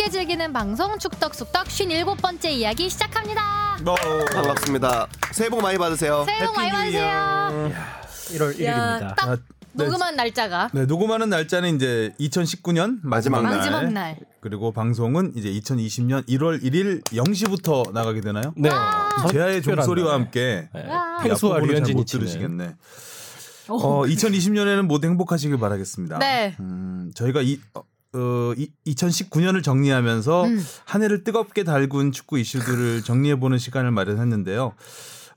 함께 즐기는 방송 축덕숙덕 57번째 이야기 시작합니다. 뭐, 반갑습니다. 새해 복 많이 받으세요. 새해 복 많이 받으세요. 1월 야, 1일입니다. 딱 아, 네. 녹음한 날짜가 네, 녹음하는 날짜는 이제 2019년 마지막, 마지막 날. 마지막 날. 그리고 방송은 이제 2020년 1월 1일 0시부터 나가게 되나요? 네. 제아의 종소리와 날. 함께 네. 와. 펭수와 앞부분은 류현진이. 들으시겠네. 어, 2020년에는 모두 행복하시길 바라겠습니다. 네. 음, 저희가 이, 어, 어, 이, 2019년을 정리하면서 음. 한 해를 뜨겁게 달군 축구 이슈들을 정리해보는 시간을 마련했는데요.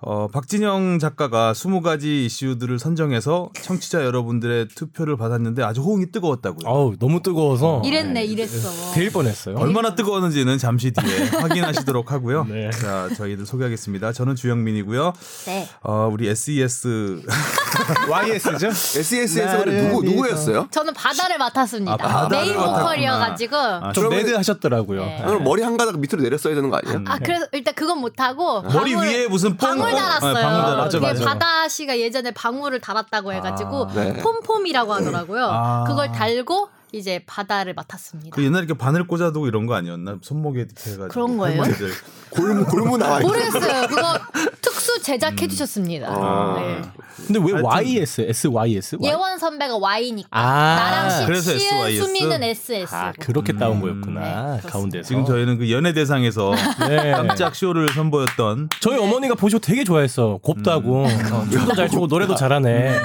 어, 박진영 작가가 20가지 이슈들을 선정해서 청취자 여러분들의 투표를 받았는데 아주 호응이 뜨거웠다고요. 어우 너무 뜨거워서 이랬네, 이랬어. 데일 뻔했어요. 얼마나 뜨거웠는지는 잠시 뒤에 확인하시도록 하고요. 네. 자, 저희들 소개하겠습니다. 저는 주영민이고요. 네. 어, 우리 SES YS죠? SES에서 누구 누구였어요? 저는 바다를 맡았습니다. 아, 바다를 메인. 보컬이어가지고. 아, 좀 매드 하셨더라고요. 네. 머리 한 가닥 밑으로 내렸어야 되는 거 아니에요? 아 그래서 일단 그건 못하고 머리 방울- 위에 무슨 뽕 방울 뽕- 달았어요. 네, 방울 달았죠. 그게 맞아. 바다 씨가 예전에 방울을 달았다고 해가지고 아, 네. pompom이라고 하더라고요. 아. 그걸 달고 이제 바다를 맡았습니다. 그 옛날에 이렇게 바늘 꽂아두고 이런 거 아니었나? 손목에 이렇게 해가지고 그런 거예요? 골무 골무 나와 있어. 모르겠어요. 그거 특수 제작해 주셨습니다. 아. 네. 근데 왜 YS? SYS? 예원 선배가 Y니까 아. 나랑 그래서 시, 시은 SYS? 수미는 SS. 아 그렇게 따온 거였구나 네. 가운데서. 지금 저희는 그 연예 대상에서 네. 깜짝 쇼를 선보였던 저희 어머니가 보시고 되게 좋아했어. 곱다고 어, 춤도 잘 추고 노래도 잘하네.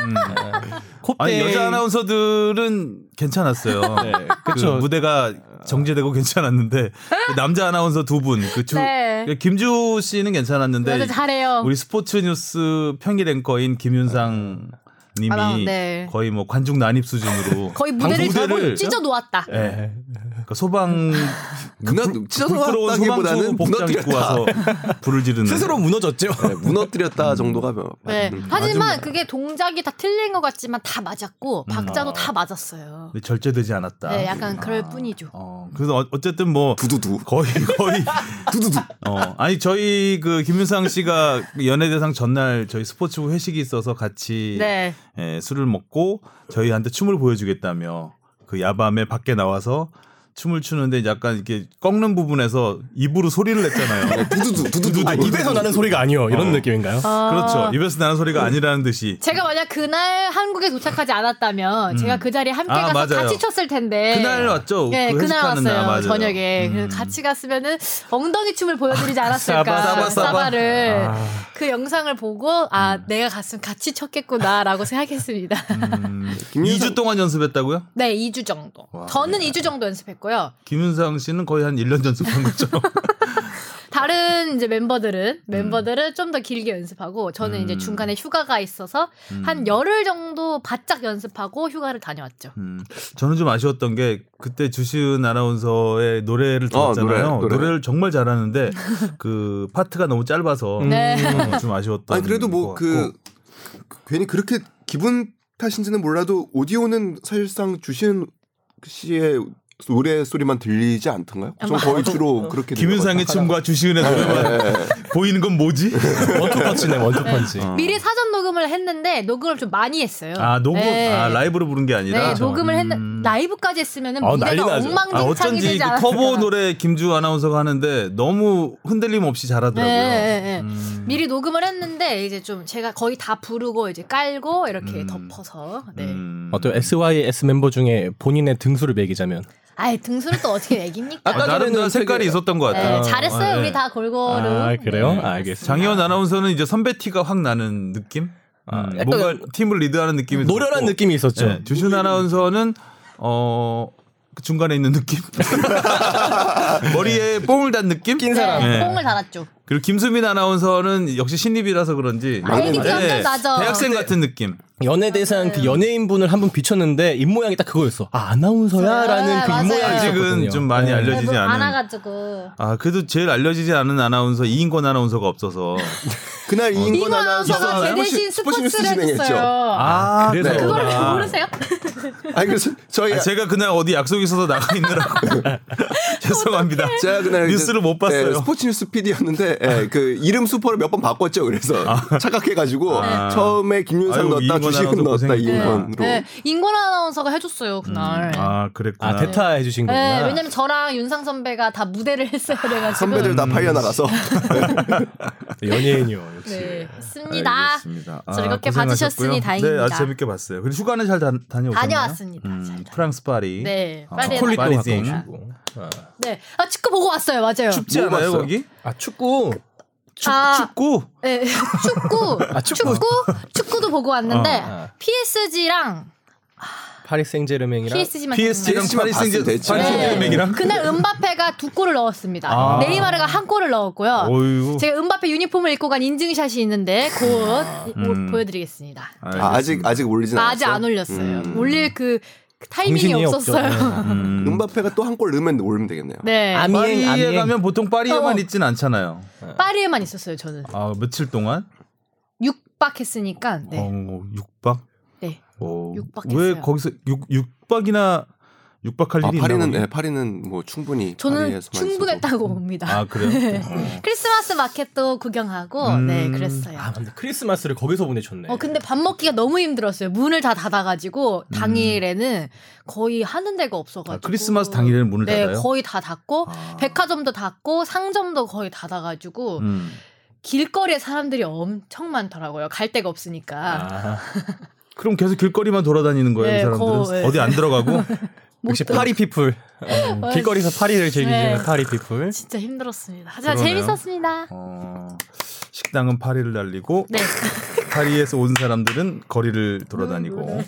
곱대. 아니 여자 아나운서들은 괜찮았어요. 네, 그 그쵸. 무대가 정제되고 괜찮았는데 그 남자 아나운서 두 분, 그 주, 네. 김주 씨는 괜찮았는데 맞아 잘해요. 우리 스포츠 뉴스 평일 앵커인 김윤상 님이 아, 네. 거의 뭐 관중 난입 수준으로 거의 무대를 방송 전부 찢어 놓았다. 예. 그러니까 소방 불 끌어온 왔다기보다는 소방수 복장 입고 무너뜨렸다. 와서 불을 지르는 스스로 무너졌죠. 네, 무너뜨렸다 정도가 뭐- 네. 음. 하지만 그게 동작이 다 틀린 것 같지만 다 맞았고 박자도 다 맞았어요. 근데 절제되지 않았다. 네, 약간 그럴 뿐이죠. 어, 그래서 어- 어쨌든 뭐 두두두 거의 거의 두두두 어 아니 저희 그 김윤상 씨가 연예대상 전날 저희 스포츠부 회식이 있어서 같이 네. 예, 술을 먹고 저희한테 춤을 보여주겠다며 그 야밤에 밖에 나와서 춤을 추는데 약간 이렇게 꺾는 부분에서 입으로 소리를 냈잖아요. 두두두 두두두 아, 입에서 나는 소리가 아니요. 이런 어. 느낌인가요? 그렇죠. 입에서 나는 소리가 아니라는 듯이 제가 만약 그날 한국에 도착하지 않았다면 제가 그 자리에 함께 아, 가서 맞아요. 같이 췄을 텐데. 그날 왔죠. 네, 그 그날 날, 왔어요. 맞아요. 저녁에. 음. 그래서 같이 갔으면은 엉덩이 춤을 보여드리지 않았을까. 싸바, 싸바, 싸바. 싸바를. 아. 그 영상을 보고 아 내가 갔으면 같이 췄겠구나라고 생각했습니다. 음, 김윤상- 2주 동안 연습했다고요? 네, 2주 정도. 와, 저는 2주 정도 연습했고 요. 김윤상 씨는 거의 한 1년 연습한 거죠. 다른 이제 멤버들은 멤버들은 좀더 길게 연습하고 저는 이제 음. 중간에 휴가가 있어서 한 열흘 정도 바짝 연습하고 휴가를 다녀왔죠. 음, 저는 좀 아쉬웠던 게 그때 주시은 아나운서의 노래를 어, 들었잖아요. 노래, 노래. 를 정말 잘하는데 그 파트가 너무 짧아서 네. 어, 좀 아쉬웠던. 아니 그래도 뭐것 그. 괜히 그렇게 기분 탓인지는 몰라도 오디오는 사실상 주신 씨의 노래 소리만 들리지 않던가요? 전 거의 주로 그렇게 김윤상의 춤과 주시은의 노래만 보이는 건 뭐지? 원투펀치네 원투펀치. 어. 미리 사전 녹음을 했는데 녹음을 좀 많이 했어요. 아 녹음 네. 아 라이브로 부른 게 아니라 네, 녹음을 음. 했는 라이브까지 했으면은 어, 난리 무대가 나죠. 아 엉망진창이 어쩐지 되지 그 않았을까. 커버 노래 김주 아나운서가 하는데 너무 흔들림 없이 잘하더라고요. 네, 네, 네. 음. 미리 녹음을 했는데 이제 좀 제가 거의 다 부르고 이제 깔고 이렇게 음. 덮어서 네. 음. 어떤 SYS 멤버 중에 본인의 등수를 매기자면 아예 등수를 또 어떻게 매깁니까? 아, 나름 전에는 색깔이 있었던 것 네, 같아요. 잘했어요 아, 네. 우리 다 골고루. 아 그래요? 네, 알겠습니다. 장희원 아나운서는 이제 선배 티가 확 나는 느낌? 아, 음, 뭔가 팀을 리드하는 느낌이 노련한 들었고. 느낌이 있었죠. 네, 주신 아나운서는 어. 그 중간에 있는 느낌? 머리에 뽕을 단 느낌? 낀 네, 사람. 네. 뽕을 달았죠. 그리고 김수민 아나운서는 역시 신입이라서 그런지 아, 애기 네, 나죠. 대학생 같은 느낌. 연예대상 그 연예인분을 한 분 비췄는데 입 모양이 딱 그거였어. 아 아나운서야라는 그 맞아요. 입 모양이 아직은. 좀 많이 네. 알려지지 뭐 않은. 안아가지고. 아 그래도 제일 알려지지 않은 아나운서 이인권 아나운서가 없어서. 그날 이인권 이모 아나운서가 제 대신 스포츠 스포츠를 진행했죠. 해줬어요. 아 그래서 네. 그걸 아. 모르세요? 아니 그래서 저희 아, 제가 그날 어디 약속 있어서 나가 있느라고 죄송합니다. 제가 그날 뉴스를 못 봤어요. 예, 스포츠 뉴스 PD였는데 예, 그 이름 수퍼를 몇 번 바꿨죠. 그래서 착각해가지고 아. 처음에 김윤상 아유, 넣었다 주식은 넣었다 고생했구나. 이인권으로. 네, 인권 아나운서가 해줬어요 그날. 아 그랬구나. 아 대타 해주신 거구나. 네, 왜냐면 저랑 윤상 선배가 다 무대를 했어야 돼가지고. 선배들 다 팔려 나가서 연예인이요 역시. 네, 했습니다. 알겠습니다. 아, 즐겁게. 봐주셨으니 다행입니다. 네, 아주 재밌게 봤어요. 그리고 휴가는 잘 다, 다녀오셨나요? 다녀왔습니다. 음, 프랑스 파리. 네, 아, 띵. 오시고. 아. 네, 아 축구 보고 왔어요. 맞아요. 춥지 뭐 않아요? 거기? 아 축구. 축, 아. 축구. 네, 축구, 아, 축구. 축구, 축구도 보고 왔는데 어. PSG랑 파리 생제르맹이랑 PSG만 PSG랑 파리 생제 봤으면 됐지. 파리 네. 생제르맹이랑 그날 은바페가 두 골을 넣었습니다. 아. 네이마르가 한 골을 넣었고요. 어유. 제가 은바페 유니폼을 입고 간 인증샷이 있는데 곧 음. 보여드리겠습니다. 아, 아직 아직 올리진 아, 않았어요. 아직 안 올렸어요. 음. 올릴 그, 그 타이밍이 없었어요. 없죠. 음. 은바페가 또 한 골 넣으면 올리면 되겠네요. 네, 아미- 파리에 아미행. 가면 보통 파리에만 어. 있진 않잖아요. 파리에만 있었어요. 저는 아 며칠 동안? 6박 했으니까. 네, 어, 6박. 네. 어, 육박 왜 했어요. 거기서 6 6박이나 6박 할 아, 일이 파리는 있나? 네? 파리는 뭐 충분히 저는 충분했다고 있어도. 봅니다. 아 그래요? 어. 크리스마스 마켓도 구경하고 음. 네 그랬어요. 아 근데 크리스마스를 거기서 보내셨네. 어 근데 밥 먹기가 너무 힘들었어요. 문을 다 닫아가지고 당일에는 거의 하는 데가 없어가지고. 아, 크리스마스 당일에는 문을 네, 닫아요? 거의 다 닫고 아. 백화점도 닫고 상점도 거의 닫아가지고 음. 길거리에 사람들이 엄청 많더라고요. 갈 데가 없으니까. 아, 그럼 계속 길거리만 돌아다니는 거예요, 네, 이 사람들은? 거- 네. 어디 안 들어가고? 역시 파리 people. 어, 길거리에서 파리를 즐기시는 네. 파리 people. 진짜 힘들었습니다. 하지만 그러네요. 재밌었습니다. 어, 식당은 파리를 날리고 네. 파리에서 온 사람들은 거리를 돌아다니고.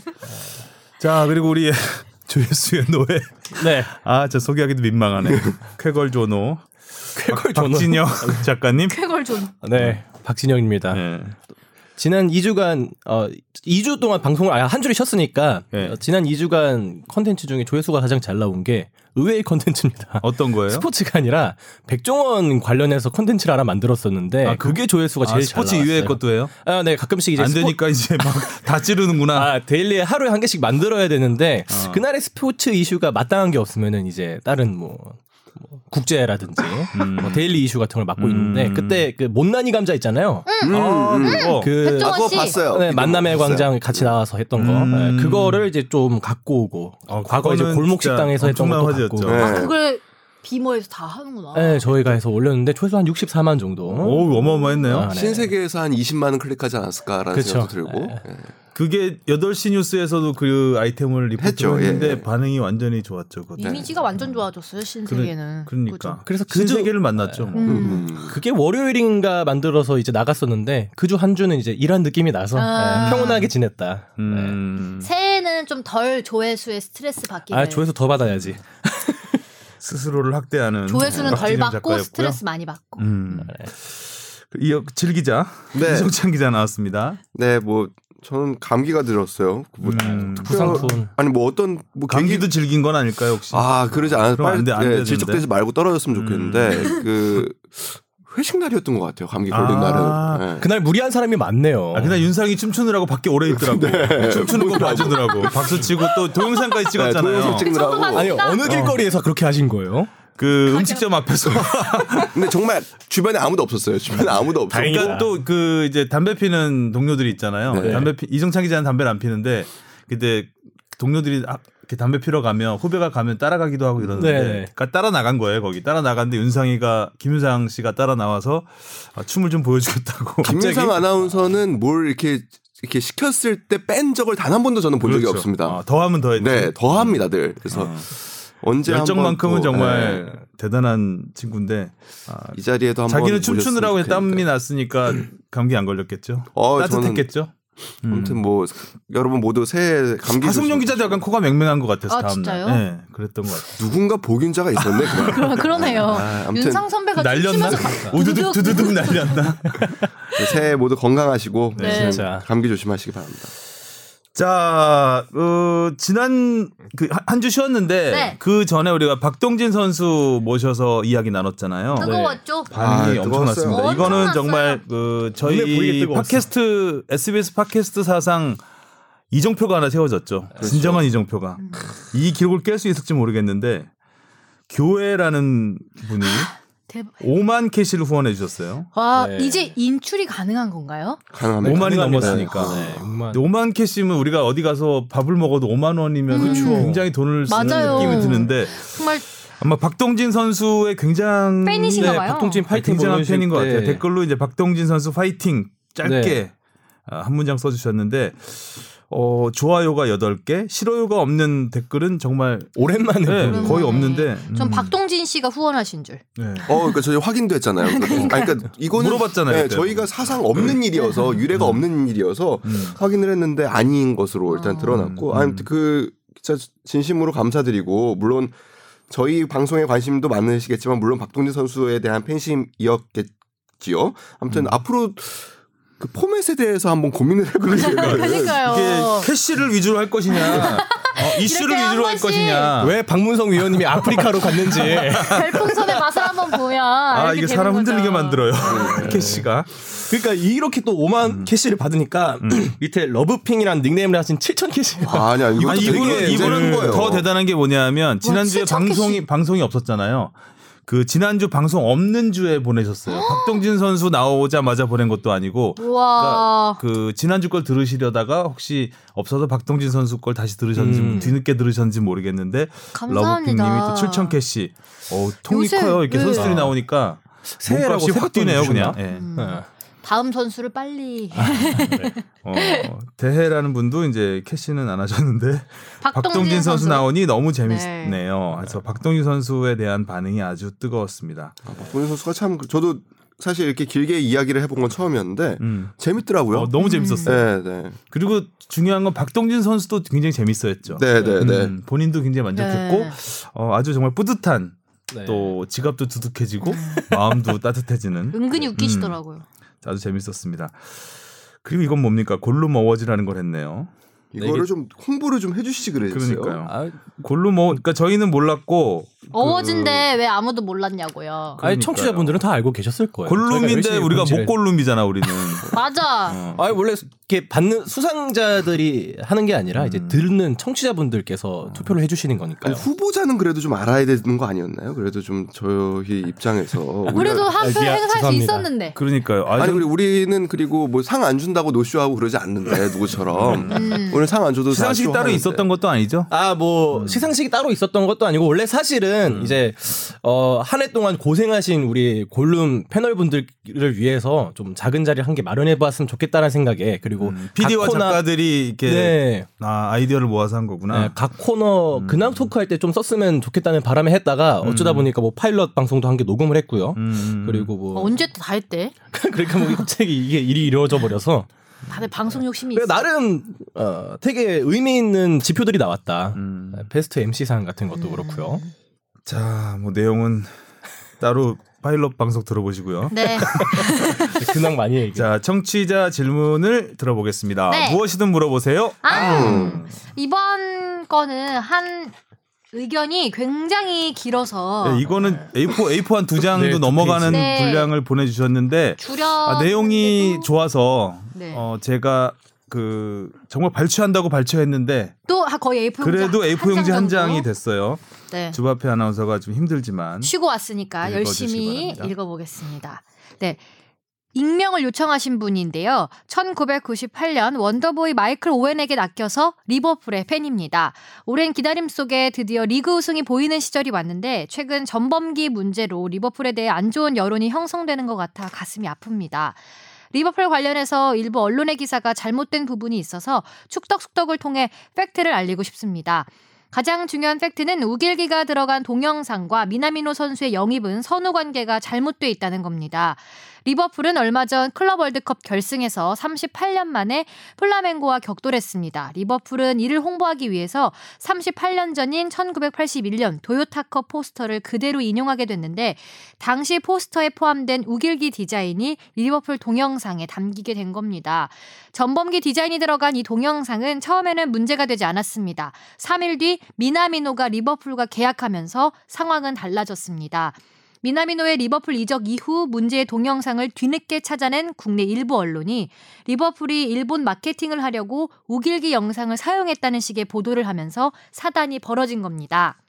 자 그리고 우리 조회수의 노예. 네. 아, 저 소개하기도 민망하네. 쾌걸 조노. 쾌걸 조노. 박진영 작가님. 쾌걸 좀. 네. 박진영입니다. 네. 지난 2주간 어 2주 동안 방송을 아예 한 주를 쉬었으니까 네. 어, 지난 2주간 컨텐츠 중에 조회수가 가장 잘 나온 게 의외의 컨텐츠입니다. 어떤 거예요? 스포츠가 아니라 백종원 관련해서 컨텐츠를 하나 만들었는데 아, 그- 그게 조회수가 제일 아, 스포츠. 이외의 것도 해요? 아, 네 가끔씩 이제 안 스포- 되니까 이제 막 다 찌르는구나. 아 daily에 하루에 한 개씩 만들어야 되는데 어. 그날의 스포츠 이슈가 마땅한 게 없으면은 이제 다른 뭐, 뭐 국제라든지 뭐 daily 이슈 같은 걸 맡고 음. 있는데 그때 그 못난이 감자 있잖아요. 음, 아, 음. 그거. 그 아, 백종원 그거 씨. 봤어요. 네, 만남의. 광장 같이 나와서 했던 거 음. 네, 그거를 이제 좀 갖고 오고 어, 과거 이제 골목 식당에서 했던 것도 갖고 화제였죠. 오고. 네. 아 그걸 비모에서 다 하는구나. 네, 저희가 해서 올렸는데 최소 한 64만 정도. 오, 어마어마했네요. 아, 네. 신세계에서 한 20만 원 클릭하지 않았을까라는 그쵸. 생각도 들고. 네. 예. 그게 8시 뉴스에서도 그 아이템을 했죠, 리포트를 했는데 예. 반응이 완전히 좋았죠. 그것도. 이미지가 완전 좋아졌어요 신세계는. 그러니까. 그죠? 그래서 그 신세계를 만났죠. 뭐. 음. 음. 그게 월요일인가 만들어서 이제 나갔었는데 그 주 한 주는 이제 일한 느낌이 나서 아. 네, 평온하게 지냈다. 네. 음, 새해는 좀 덜 조회수에 스트레스 받기를. 아 조회수 더 받아야지. 스스로를 학대하는 조회수는 덜 받고 작가였고요. 스트레스 많이 받고. 음. 이어 질 기자 네. 이성찬 기자 나왔습니다. 네, 뭐 저는 감기가 들었어요. 뭐 음, 부상품. 아니 뭐 어떤 뭐 감기도 계기- 즐긴 건 아닐까요 혹시? 아 그러지 않아 그럼 안 빨리 돼, 예, 되는데. 질척되지 말고 떨어졌으면 좋겠는데 그 회식 날이었던 것 같아요. 감기 걸린 아, 날은. 예. 그날 무리한 사람이 많네요. 아, 그날 윤상이 춤추느라고 밖에 오래 있더라고. 춤추는 거 봐주더라고. 박수 치고 또 동영상까지 찍었잖아요. 동영상 찍느라고. 아니. 어느 길거리에서 그렇게 하신 거예요? 그 음식점 앞에서. 근데 정말 주변에 아무도 없었어요. 주변에 아무도 없었고. 그러니까 또 그 이제 담배 피는 동료들이 있잖아요. 네. 담배 피, 이성찬 기자는 담배를 안 피는데 그때 동료들이 아, 이렇게 담배 피러 가면 후배가 가면 따라가기도 하고 이러는데 네. 그러니까 따라 나간 거예요 거기 따라 나갔는데 윤상이가 김윤상 씨가 따라 나와서 아, 춤을 좀 보여주겠다고 김윤상 아나운서는 뭘 이렇게 이렇게 시켰을 때 뺀 적을 단 한 번도 저는 본 적이 그렇죠. 없습니다. 아, 더 하면 더 했죠. 네, 더 합니다, 늘. 그래서 어. 언제 열정만큼은 정말 네, 대단한 친구인데 아, 이 자리에도 한번 자기는 춤추느라고 땀이. 났으니까 감기 안 걸렸겠죠. 어, 따뜻했겠죠. 음. 아무튼 뭐 여러분 모두 새해 감기 조심- 기자도 약간 코가 맹맹한 것 같아서 아, 다음 진짜요? 날. 네, 그랬던 것 같아요. 누군가 복균자가 있었네. 그러네요. 아, 아무튼 윤상 선배가 날렸나? 우두둑 두두둑 날렸나? 새해 모두 건강하시고 네. 진짜. 감기 조심하시기 바랍니다. 자, 어, 지난 그 한 주 쉬었는데 네. 그 전에 우리가 박동진 선수 모셔서 이야기 나눴잖아요. 뜨거웠죠. 반응이 아, 엄청났습니다. 뜨거웠어요. 이거는. 정말 그 저희. 팟캐스트 SBS 팟캐스트 사상 이정표가 하나 세워졌죠. 진정한 이정표가 음. 이 기록을 깰 수 있을지 모르겠는데 교회라는 분이 대박. 5만 캐시를 후원해 주셨어요. 와 네. 이제 인출이 가능한 건가요? 가능합니다. 5만이 가능합니다. 넘었으니까. 네, 6만. 5만 캐시면 우리가 어디 가서 밥을 먹어도 5만 원이면 그쵸. 굉장히 돈을 쓰는 맞아요. 느낌이 드는데 정말 아마 박동진 선수의 굉장히 팬이신가 네, 봐요. 박동진 파이팅 굉장한 팬인 것때 같아요. 댓글로 이제 박동진 선수 파이팅 짧게 네. 아, 한 문장 써주셨는데 어, 좋아요가 8개, 싫어요가 없는 댓글은 정말 오랜만에 네, 거의. 없는데 전 음, 박동진 씨가 후원하신 줄. 네. 어, 그러니까 저희 확인도 했잖아요. 아니, 그러니까 이거는 물어봤잖아요, 네. 저희가 사상 없는 일이어서 유례가 없는 일이어서 음. 확인을 했는데 아닌 것으로 일단 어. 드러났고, 음. 아무튼 그 진짜 진심으로 감사드리고 물론 저희 방송에 관심도 많으시겠지만 물론 박동진 선수에 대한 팬심이었겠지요. 아무튼 음. 앞으로 그 포맷에 대해서 한번 고민을 생각을 그러니까요. 이게 캐시를 위주로 할 것이냐, 어, 이슈를 위주로 할 번씩 것이냐. 왜 박문성 위원님이 아프리카로 갔는지 별풍선의 맛을 한번 보면 아 이게 사람 거죠. 흔들리게 만들어요. 캐시가. 그러니까 이렇게 또 5만 캐시를 받으니까 밑에 러브핑이라는 닉네임을 하신 7천 캐시 아, 아니야 이것도 아니 이분은 이분은 거예요. 더 대단한 게 뭐냐면 지난주에 진짜 방송이 캐시. 방송이 없었잖아요. 그 지난주 방송 없는 주에 보내셨어요. 박동진 선수 나오자마자 보낸 것도 아니고 우와. 그 지난주 걸 들으시려다가 혹시 없어서 박동진 선수 걸 다시 들으셨는지 음. 뒤늦게 들으셨는지 모르겠는데 감사합니다. 러브핑님이 또 7천 캐시. 어 통이 커요. 이렇게 네. 선수들이 나오니까 새해라고 몸값이 확 뛰네요 그냥. 예. 음. 네. 다음 선수를 빨리 어, 대해라는 분도 이제 캐시는 안 하셨는데 박동진, 선수, 나오니 너무 재밌네요. 그래서 박동진 선수에 대한 반응이 아주 뜨거웠습니다. 아, 박동진 선수가 참 저도 사실 이렇게 길게 이야기를 해본 건 처음이었는데 음. 재밌더라고요. 어, 너무 재밌었어요. 네, 네, 그리고 중요한 건 박동진 선수도 굉장히 재밌어했죠. 네, 네, 네. 음, 본인도 굉장히 만족했고 네. 어, 아주 정말 뿌듯한 네. 또 지갑도 두둑해지고 마음도 따뜻해지는 은근히 음. 웃기시더라고요. 아주 재밌었습니다. 그리고 이건 뭡니까 골룸 어워즈라는 걸 했네요. 이거를 이게- 좀 홍보를 좀 해주시지 그랬어요. 그러니까요. 아, 골룸 어 그러니까 저희는 몰랐고 어워즈인데 왜 아무도 몰랐냐고요. 아니 그러니까요. 청취자분들은 다 알고 계셨을 거예요. 골룸인데 우리가 못 골룸이잖아 우리는. 맞아. 어. 아니 원래 이렇게 받는 수상자들이 하는 게 아니라 이제 음. 듣는 청취자분들께서 투표를 해주시는 거니까요. 아니, 후보자는 그래도 좀 알아야 되는 거 아니었나요? 그래도 좀 저희 입장에서 그래도 우리가- 한표 미안, 행사할 수. 있었는데. 그러니까요. 아, 아니 좀 우리 우리는 그리고 뭐 상 안 준다고 노쇼하고 그러지 않는데 누구처럼 음. 오늘 상 안 줘도 다 시상식이 따로. 있었던 것도 아니죠? 아, 뭐, 시상식이 따로 있었던 것도 아니고, 원래 사실은 이제, 어, 한 해 동안 고생하신 우리 골룸 패널분들을 위해서 좀 작은 자리 한개 마련해 보았으면 좋겠다는 생각에, 그리고. PD와 각 코너- 작가들이 이렇게 네. 아, 아이디어를 모아서 한 거구나. 네, 각 코너 근황 토크 할 때 좀 썼으면 좋겠다는 바람에 했다가 어쩌다 보니까 뭐 파일럿 방송도 한 개 녹음을 했고요. 음. 그리고 뭐 어, 언제 또 다 했대? 그러니까 뭐 갑자기 이게 일이 이루어져 버려서 다들 방송 욕심이 있어. 나름 어, 되게 의미 있는 지표들이 나왔다. 음. 베스트 MC상 같은 것도 그렇고요. 자, 뭐 내용은 따로 파일럿 방송 들어보시고요. 네. 근황 많이 얘기. 자, 청취자 질문을 들어보겠습니다. 네. 무엇이든 물어보세요. 아, 이번 거는 한 의견이 굉장히 길어서 네, 이거는 A4 A4 한 두 장도 네, 두 넘어가는. 네. 분량을 보내주셨는데 줄여 아, 내용이 좋아서 네. 어, 제가 그 정말 발췌한다고 발췌했는데 또 하- 거의 A4 그래도 용지 A4 용지 한 정도? 장이 됐어요. 네. 주바페 아나운서가 좀 힘들지만 쉬고 왔으니까 읽어주시기 열심히 바랍니다. 읽어보겠습니다. 네. 익명을 요청하신 분인데요. 1998년 원더보이 마이클 오웬에게 낚여서 리버풀의 팬입니다. 오랜 기다림 속에 드디어 리그 우승이 보이는 시절이 왔는데 최근 전범기 문제로 리버풀에 대해 안 좋은 여론이 형성되는 것 같아 가슴이 아픕니다. 리버풀 관련해서 일부 언론의 기사가 잘못된 부분이 있어서 축덕숙덕을 통해 팩트를 알리고 싶습니다. 가장 중요한 팩트는 우길기가 들어간 동영상과 미나미노 선수의 영입은 선후 관계가 잘못돼 있다는 겁니다. 리버풀은 얼마 전 클럽 월드컵 결승에서 38년 만에 플라멩고와 격돌했습니다. 리버풀은 이를 홍보하기 위해서 38년 전인 1981년 도요타컵 포스터를 그대로 인용하게 됐는데 당시 포스터에 포함된 욱일기 디자인이 리버풀 동영상에 담기게 된 겁니다. 전범기 디자인이 들어간 이 동영상은 처음에는 문제가 되지 않았습니다. 3일 뒤 미나미노가 리버풀과 계약하면서 상황은 달라졌습니다. 미나미노의 리버풀 이적 이후 문제의 동영상을 뒤늦게 찾아낸 국내 일부 언론이 리버풀이 일본 마케팅을 하려고 욱일기 영상을 사용했다는 식의 보도를 하면서 사단이 벌어진 겁니다.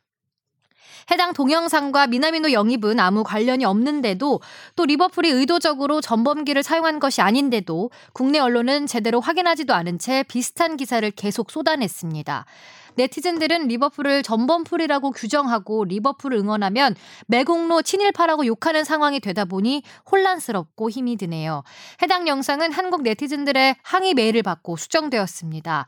해당 동영상과 미나미노 영입은 아무 관련이 없는데도 또 리버풀이 의도적으로 전범기를 사용한 것이 아닌데도 국내 언론은 제대로 확인하지도 않은 채 비슷한 기사를 계속 쏟아냈습니다. 네티즌들은 리버풀을 전범풀이라고 규정하고 리버풀을 응원하면 매국노 친일파라고 욕하는 상황이 되다 보니 혼란스럽고 힘이 드네요. 해당 영상은 한국 네티즌들의 항의 메일을 받고 수정되었습니다.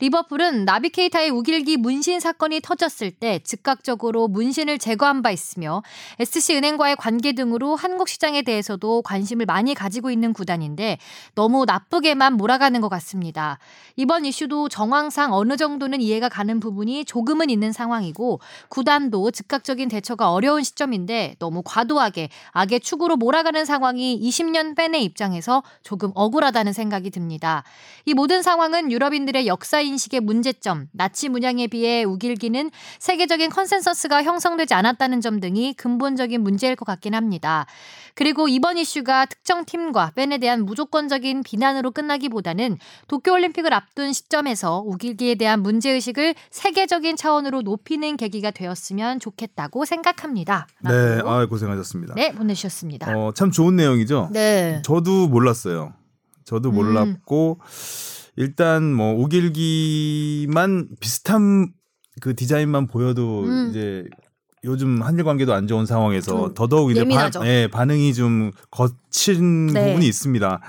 리버풀은 나비케이타의 우길기 문신 사건이 터졌을 때 즉각적으로 문신을 제거한 바 있으며 SC은행과의 관계 등으로 한국 시장에 대해서도 관심을 많이 가지고 있는 구단인데 너무 나쁘게만 몰아가는 것 같습니다. 이번 이슈도 정황상 어느 정도는 이해가 가는 부분이 조금은 있는 상황이고 구단도 즉각적인 대처가 어려운 시점인데 너무 과도하게 악의 축으로 몰아가는 상황이 20년 팬의 입장에서 조금 억울하다는 생각이 듭니다. 이 모든 상황은 유럽인들의 역사 인식의 문제점, 나치 문양에 비해 욱일기는 세계적인 consensus가 형성되지 않았다는 점 등이 근본적인 문제일 것 같긴 합니다. 그리고 이번 이슈가 특정 팀과 팬에 대한 무조건적인 비난으로 끝나기보다는 도쿄올림픽을 앞둔 시점에서 욱일기에 대한 문제의식을 세계적인 차원으로 높이는 계기가 되었으면 좋겠다고 생각합니다. 네, 아 고생하셨습니다. 네, 보내주셨습니다. 어, 참 좋은 내용이죠. 네. 저도 몰랐어요. 저도 음. 몰랐고 일단 뭐 우길기만 비슷한 그 디자인만 보여도 음. 이제 요즘 한일 관계도 안 좋은 상황에서 좀 더더욱 이제. 반, 예, 반응이 좀 거친 네. 부분이 있습니다.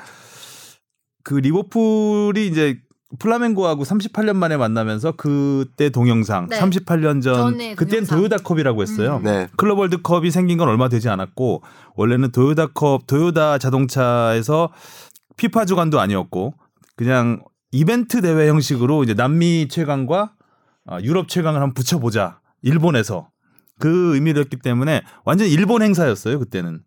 그 리버풀이 이제 플라멩고하고 38년 만에 만나면서 그때 동영상 네. 38년 전 그때는. 도요다컵이라고 했어요. 음. 네. 클럽 월드컵이 생긴 건 얼마 되지 않았고 원래는 도요다컵 도요다 자동차에서 피파 주관도 아니었고 그냥 이벤트 대회 형식으로 이제 남미 최강과 아, 유럽 최강을 한번 붙여보자. 일본에서. 그 의미를 했기 때문에 완전 일본 행사였어요 그때는.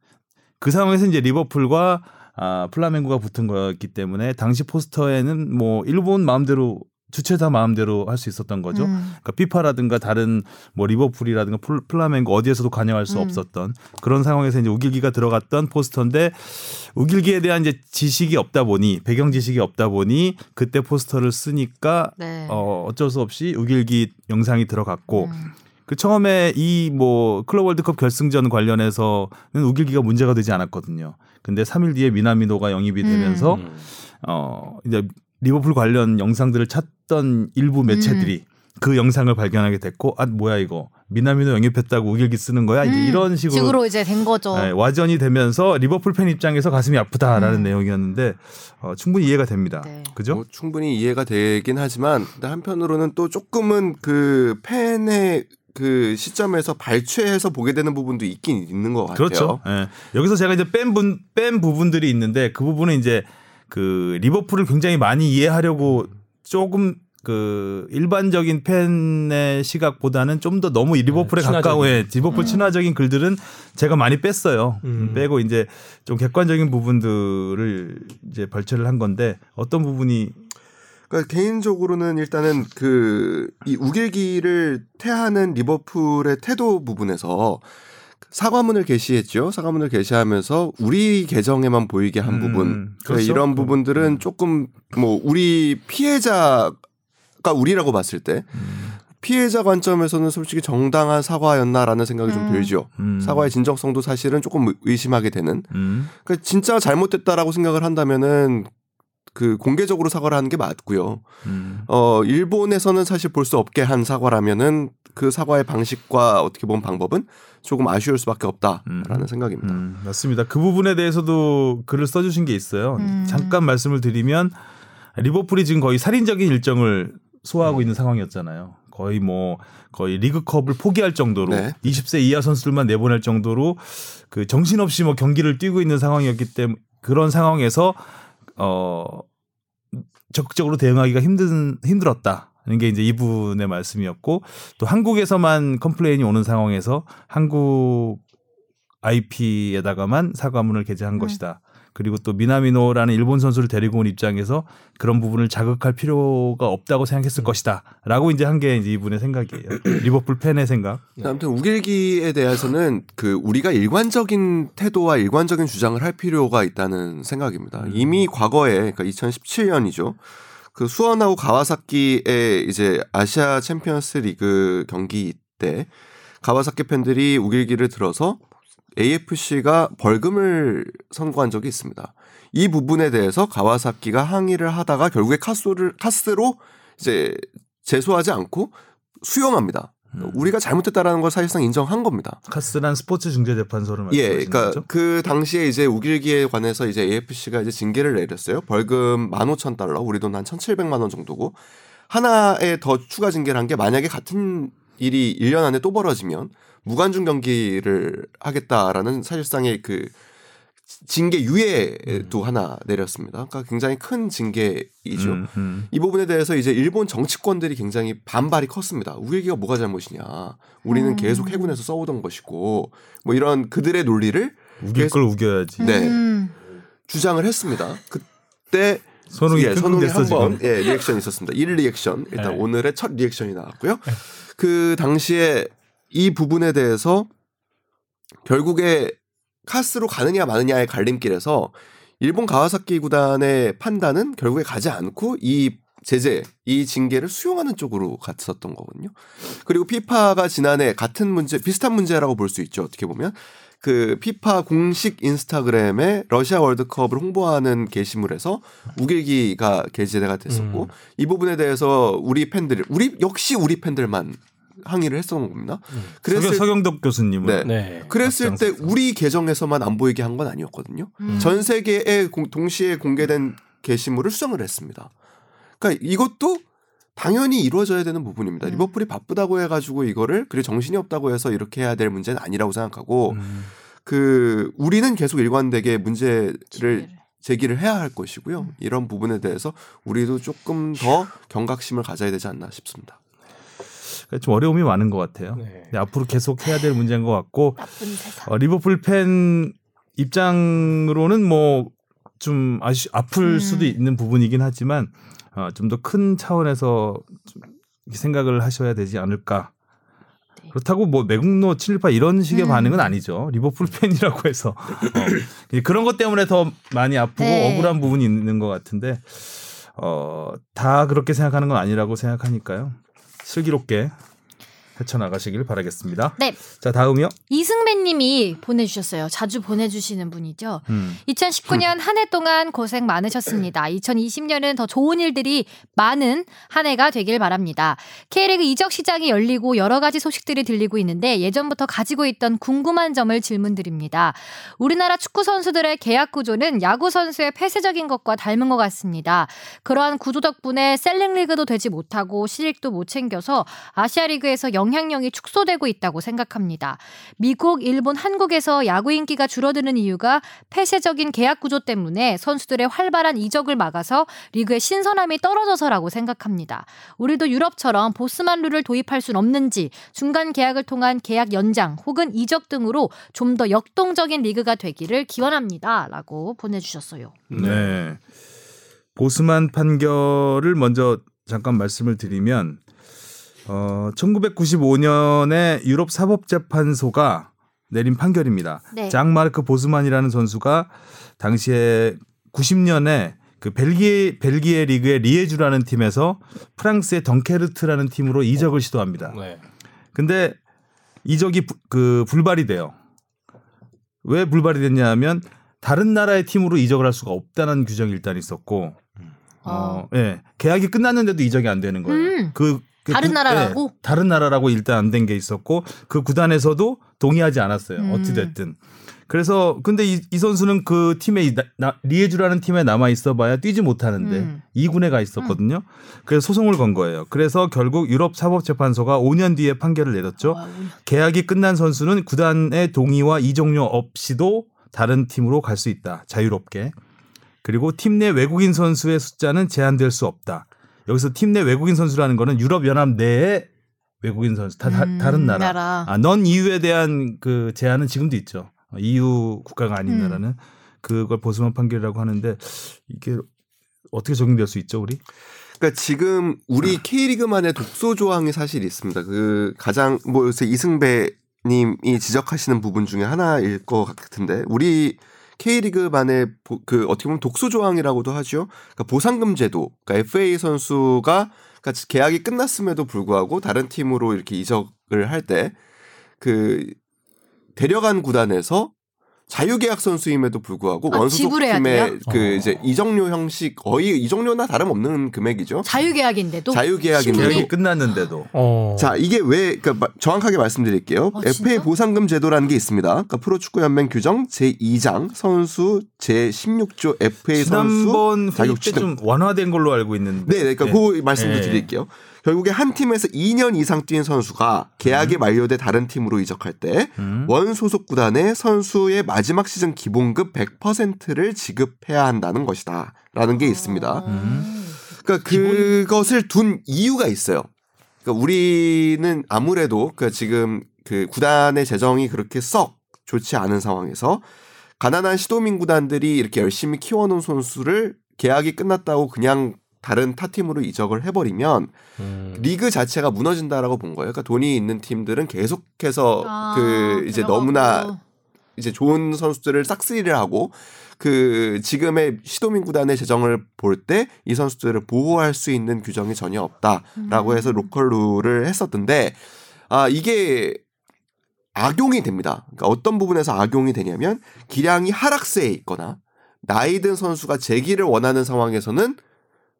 그 상황에서 이제 리버풀과 아, 플라멩고가 붙은 거였기 때문에 당시 포스터에는 뭐 일본 마음대로 주최자 마음대로 할 수 있었던 거죠. 음. 그러니까 피파라든가 다른 뭐 리버풀이라든가 플- 플라멩고 어디에서도 관여할 수 음. 없었던 그런 상황에서 이제 욱일기가 들어갔던 포스터인데 욱일기에 대한 이제 지식이 없다 보니 배경 지식이 없다 보니 그때 포스터를 쓰니까 네. 어 어쩔 수 없이 욱일기 영상이 들어갔고 음. 그 처음에 이 뭐 클럽 월드컵 결승전 관련해서는 욱일기가 문제가 되지 않았거든요. 근데 3일 뒤에 미나미노가 영입이 음. 되면서 음. 어 이제 리버풀 관련 영상들을 찾던 일부 매체들이 음. 그 영상을 발견하게 됐고 아 뭐야 이거 미나미노 영입했다고 우길기 쓰는 거야 음, 이런 식으로 식으로 이제 된 거죠. 네, 와전이 되면서 리버풀 팬 입장에서 가슴이 아프다라는 음. 내용이었는데 어, 충분히 이해가 됩니다. 네. 그죠? 뭐 충분히 이해가 되긴 하지만 근데 한편으로는 또 조금은 그 팬의 그 시점에서 발췌해서 보게 되는 부분도 있긴 있는 것 같아요. 그렇죠. 예. 여기서 제가 이제 뺀, 분, 뺀 부분들이 있는데 그 부분은 이제 그 리버풀을 굉장히 많이 이해하려고 조금 그 일반적인 팬의 시각보다는 좀 더 너무 이 리버풀에 네. 가까운 예, 리버풀 친화적인 글들은 제가 많이 뺐어요. 음. 빼고 이제 좀 객관적인 부분들을 이제 발췌를 한 건데 어떤 부분이 그러니까 개인적으로는 일단은 그 이 우길기를 태하는 리버풀의 태도 부분에서 사과문을 게시했죠. 사과문을 게시하면서 우리 계정에만 보이게 한 음, 부분. 그러니까 그렇죠. 이런 음. 부분들은 조금 뭐 우리 피해자가 우리라고 봤을 때 피해자 관점에서는 솔직히 정당한 사과였나라는 생각이 좀 음. 들죠. 음. 사과의 진정성도 사실은 조금 의심하게 되는. 음. 그러니까 진짜 잘못됐다라고 생각을 한다면은 그 공개적으로 사과를 하는 게 맞고요. 음. 어 일본에서는 사실 볼 수 없게 한 사과라면은 그 사과의 방식과 어떻게 보면 방법은 조금 아쉬울 수밖에 없다라는 음. 생각입니다. 음, 맞습니다. 그 부분에 대해서도 글을 써주신 게 있어요. 음. 잠깐 말씀을 드리면 리버풀이 지금 거의 살인적인 일정을 소화하고 있는 상황이었잖아요. 거의 뭐 거의 리그컵을 포기할 정도로 네. 20세 이하 선수들만 내보낼 정도로 그 정신없이 뭐 경기를 뛰고 있는 상황이었기 때문에 그런 상황에서 어 적극적으로 대응하기가 힘든 힘들었다는 게 이제 이분의 말씀이었고 또 한국에서만 complain이 오는 상황에서 한국 IP에다가만 사과문을 게재한 음. 것이다. 그리고 또 미나미노라는 일본 선수를 데리고 온 입장에서 그런 부분을 자극할 필요가 없다고 생각했을 것이다라고 이제 한 게 이분의 생각이에요. 리버풀 팬의 생각. 아무튼 욱일기에 대해서는 그 우리가 일관적인 태도와 일관적인 주장을 할 필요가 있다는 생각입니다. 이미 과거에 그러니까 2017년이죠. 그 수원하고 가와사키의 이제 아시아 챔피언스 리그 경기 때 가와사키 팬들이 욱일기를 들어서 AFC가 벌금을 선고한 적이 있습니다. 이 부분에 대해서 가와사키가 항의를 하다가 결국에 카스를 카스로 이제 제소하지 않고 수용합니다. 우리가 잘못했다라는 걸 사실상 인정한 겁니다. 카스란 스포츠 중재 재판소를 예, 말씀하시는 그러니까 거죠? 그 당시에 이제 우길기에 관해서 이제 AFC가 이제 징계를 내렸어요. 벌금 15,000달러, 우리 돈 한 1,700만 원 정도고 하나에 더 추가 징계를 한 게 만약에 같은 일이 1년 안에 또 벌어지면 무관중 경기를 하겠다라는 사실상의 그 징계 유예도 하나 내렸습니다. 그러니까 굉장히 큰 징계이죠. 음, 음. 이 부분에 대해서 이제 일본 정치권들이 굉장히 반발이 컸습니다. 욱일기가 뭐가 잘못이냐. 우리는 음. 계속 해군에서 써오던 것이고 뭐 이런 그들의 논리를 우길 걸 우겨야지. 네. 음. 주장을 했습니다. 그때 선웅이 예, 선웅이 한번. 예, reaction이 있었습니다. 1 리액션 일단 네. 오늘의 첫 reaction이 나왔고요. 그 당시에 이 부분에 대해서 결국에 카스로 가느냐 마느냐의 갈림길에서 일본 가와사키 구단의 판단은 결국에 가지 않고 이 제재, 이 징계를 수용하는 쪽으로 갔었던 거거든요. 그리고 피파가 지난해 같은 문제, 비슷한 문제라고 볼 수 있죠. 어떻게 보면. 그 피파 공식 인스타그램에 러시아 월드컵을 홍보하는 게시물에서 우길기가 게재가 됐었고 음. 이 부분에 대해서 우리 팬들, 우리 역시 우리 팬들만 항의를 했었던 겁니다. 그랬을 서경, 서경덕 교수님은 네. 네. 그랬을 때. 우리 계정에서만 안 보이게 한 건 아니었거든요. 음. 전 세계에 공- 동시에 공개된 게시물을 수정을 했습니다. 그러니까 이것도 당연히 이루어져야 되는 부분입니다. 음. 리버풀이 바쁘다고 해가지고 이거를 그리고 정신이 없다고 해서 이렇게 해야 될 문제는 아니라고 생각하고 음. 그 우리는 계속 일관되게 문제를. 제기를 해야 할 것이고요. 이런 부분에 대해서 우리도 조금 더 경각심을 가져야 되지 않나 싶습니다. 그러니까 좀 어려움이 많은 것 같아요. 네. 근데 앞으로 계속 해야 될 문제인 것 같고. 어, 리버풀 팬 입장으로는 뭐 좀 아쉬 아플 음. 수도 있는 부분이긴 하지만 어, 좀 더 큰 차원에서 좀 생각을 하셔야 되지 않을까. 네. 그렇다고 뭐 매국노 친일파 이런 식의 음. 반응은 아니죠. 리버풀 팬이라고 해서 어, 그런 것 때문에 더 많이 아프고 네. 억울한 부분이 있는 것 같은데 어, 다 그렇게 생각하는 건 아니라고 생각하니까요. 슬기롭게 헤쳐나가시길 바라겠습니다. 네. 자 다음이요. 이승배님이 보내주셨어요. 자주 보내주시는 분이죠. 음. 2019년 한 해 동안 고생 많으셨습니다. 2020년은 더 좋은 일들이 많은 한 해가 되길 바랍니다. K리그 이적 시장이 열리고 여러 가지 소식들이 들리고 있는데 예전부터 가지고 있던 궁금한 점을 질문드립니다. 우리나라 축구 선수들의 계약 구조는 야구 선수의 폐쇄적인 것과 닮은 것 같습니다. 그러한 구조 덕분에 selling 리그도 되지 못하고 실익도 못 챙겨서 아시아 리그에서 영향력이 축소되고 있다고 생각합니다. 미국, 일본, 한국에서 야구 인기가 줄어드는 이유가 폐쇄적인 계약 구조 때문에 선수들의 활발한 이적을 막아서 리그의 신선함이 떨어져서라고 생각합니다. 우리도 유럽처럼 보스만 룰을 도입할 순 없는지 중간 계약을 통한 계약 연장 혹은 이적 등으로 좀 더 역동적인 리그가 되기를 기원합니다. 라고 보내주셨어요. 네. 보스만 판결을 먼저 잠깐 말씀을 드리면 어 1995년에 유럽 사법재판소가 내린 판결입니다. 네. 장 마르크 보스만이라는 선수가 당시에 90년에 그 벨기에 벨기에 리그의 리에주라는 팀에서 프랑스의 덩케르트라는 팀으로 이적을 시도합니다. 네. 근데 이적이 부- 그 불발이 돼요. 왜 불발이 됐냐면 다른 나라의 팀으로 이적을 할 수가 없다는 규정이 일단 있었고, 어, 예, 계약이 끝났는데도 이적이 안 되는 거예요. 음. 그, 그 다른 구- 나라라고? 예, 다른 나라라고 일단 안 된 게 있었고 그 구단에서도 동의하지 않았어요. 음. 어찌 됐든. 그래서 근데 이, 이 선수는 그 팀에 이- 나- 나- 리에주라는 팀에 남아 있어봐야 뛰지 못하는데 음. 2군에 가 있었거든요. 그래서 소송을 건 거예요. 그래서 결국 유럽 사법재판소가 5년 뒤에 판결을 내렸죠. 아, 계약이 끝난 선수는 구단의 동의와 이적료 없이도 다른 팀으로 갈 수 있다. 자유롭게. 그리고 팀 내 외국인 선수의 숫자는 제한될 수 없다. 여기서 팀 내 외국인 선수라는 거는 유럽 연합 내의 외국인 선수 다, 다- 음, 다른 나라. 나라. 아, 넌 EU에 대한 그 제한은 지금도 있죠. 어, EU 국가가 아닌 음. 나라는 그걸 보수만 판결이라고 하는데 이게 어떻게 적용될 수 있죠, 우리? 그러니까 지금 우리 K리그만의 독소 조항이 사실 있습니다. 그 가장 뭐 요새 이승배 님이 지적하시는 부분 중에 하나일 것 같은데 우리 K리그만의 보- 그 어떻게 보면 독소 조항이라고도 하죠. 그러니까 보상금 제도. 그러니까 FA 선수가 그러니까 계약이 끝났음에도 불구하고 다른 팀으로 이렇게 이적을 할 때 그 데려간 구단에서 자유계약 선수임에도 불구하고 아, 원소속 지불해야 팀의 돼요? 그 어. 이제 이적료 형식 거의 이적료나 다름없는 금액이죠. 자유계약인데도 자유계약인데 심리- 계약이 끝났는데도 어. 자, 이게 왜, 그러니까 마- 정확하게 말씀드릴게요. 아, FA? 보상금 제도라는 게 있습니다. 그러니까 프로축구연맹 규정 제 2장 선수 제 16조 FA 선수 지난번 자격 때 취득. 좀 완화된 걸로 알고 있는데. 네, 그러니까 그 말씀도 네. 드릴게요. 결국에 한 팀에서 2년 이상 뛴 선수가 계약이 만료돼 다른 팀으로 이적할 때 음. 원 소속 구단에 선수의 마지막 시즌 기본급 100%를 지급해야 한다는 것이다라는 게 있습니다. 음. 그러니까 그것을 둔 이유가 있어요. 그러니까 우리는 아무래도 그 지금 그 구단의 재정이 그렇게 썩 좋지 않은 상황에서 가난한 시도민 구단들이 이렇게 열심히 키워놓은 선수를 계약이 끝났다고 그냥 다른 타 팀으로 이적을 해버리면 음. 리그 자체가 무너진다라고 본 거예요. 그러니까 돈이 있는 팀들은 계속해서 아, 그 이제 들어가고. 너무나 이제 좋은 선수들을 싹쓸이를 하고 그 지금의 시도민 구단의 재정을 볼 때 이 선수들을 보호할 수 있는 규정이 전혀 없다라고 음. 해서 로컬 룰을 했었던데 아 이게 악용이 됩니다. 그러니까 어떤 부분에서 악용이 되냐면 기량이 하락세에 있거나 나이 든 선수가 재기를 원하는 상황에서는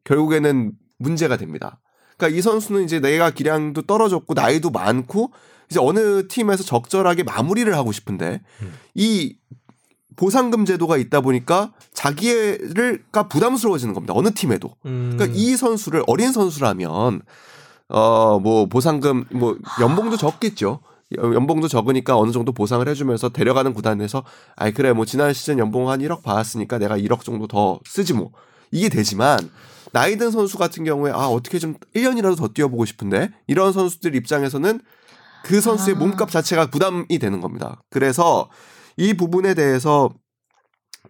결국에는 문제가 됩니다. 그러니까 이 선수는 이제 내가 기량도 떨어졌고 나이도 많고 이제 어느 팀에서 적절하게 마무리를 하고 싶은데 이 보상금 제도가 있다 보니까 자기가 부담스러워지는 겁니다. 어느 팀에도. 음. 그러니까 이 선수를 어린 선수라면 어 뭐 보상금 뭐 연봉도 적겠죠. 연봉도 적으니까 어느 정도 보상을 해주면서 데려가는 구단에서 아이 그래 뭐 지난 시즌 연봉 한 1억 받았으니까 내가 1억 정도 더 쓰지 뭐 이게 되지만 나이 든 선수 같은 경우에 아 어떻게 좀 1년이라도 더 뛰어보고 싶은데 이런 선수들 입장에서는 그 선수의 아. 몸값 자체가 부담이 되는 겁니다. 그래서 이 부분에 대해서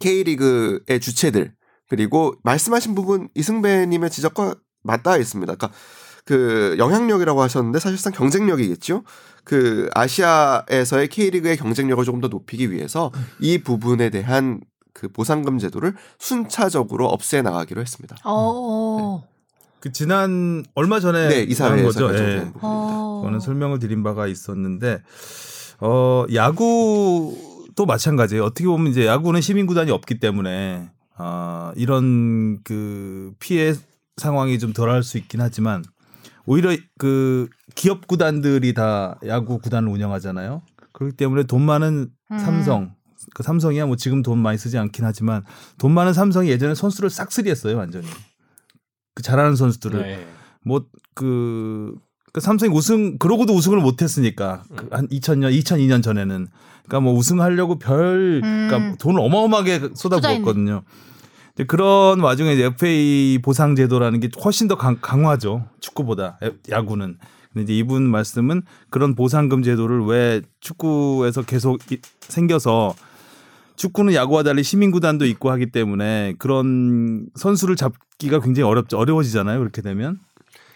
K리그의 주체들 그리고 말씀하신 부분 이승배님의 지적과 맞닿아 있습니다. 그러니까 그 영향력이라고 하셨는데 사실상 경쟁력이겠죠. 그 아시아에서의 K리그의 경쟁력을 조금 더 높이기 위해서 이 부분에 대한 그 보상금 제도를 순차적으로 없애 나가기로 했습니다. 어. 그 지난 얼마 전에 네, 한 이사회에서 거죠. 결정된 예. 부분입니다. 어. 그거는 설명을 드린 바가 있었는데 어 야구도 마찬가지예요. 어떻게 보면 이제 야구는 시민 구단이 없기 때문에 아 이런 그 피해 상황이 좀 덜할 수 있긴 하지만 오히려 그 기업 구단들이 다 야구 구단을 운영하잖아요. 그렇기 때문에 돈 많은 음. 삼성 그 삼성이야 뭐 지금 돈 많이 쓰지 않긴 하지만 돈 많은 삼성이 예전에 선수를 싹쓸이했어요 완전히 그 잘하는 선수들을 네. 뭐그 그 삼성이 우승 그러고도 우승을 못했으니까 그한 2000년 2002년 전에는 그러니까 뭐 우승하려고 별 그러니까 음. 돈을 어마어마하게 쏟아부었거든요. 이제 그런 와중에 이제 FA 보상 제도라는 게 훨씬 더 강, 강화죠 축구보다 에- 야구는. 근데 이제 이분 말씀은 그런 보상금 제도를 왜 축구에서 계속 이- 생겨서 축구는 야구와 달리 시민 구단도 있고 하기 때문에 그런 선수를 잡기가 굉장히 어렵죠 어려워지잖아요 그렇게 되면.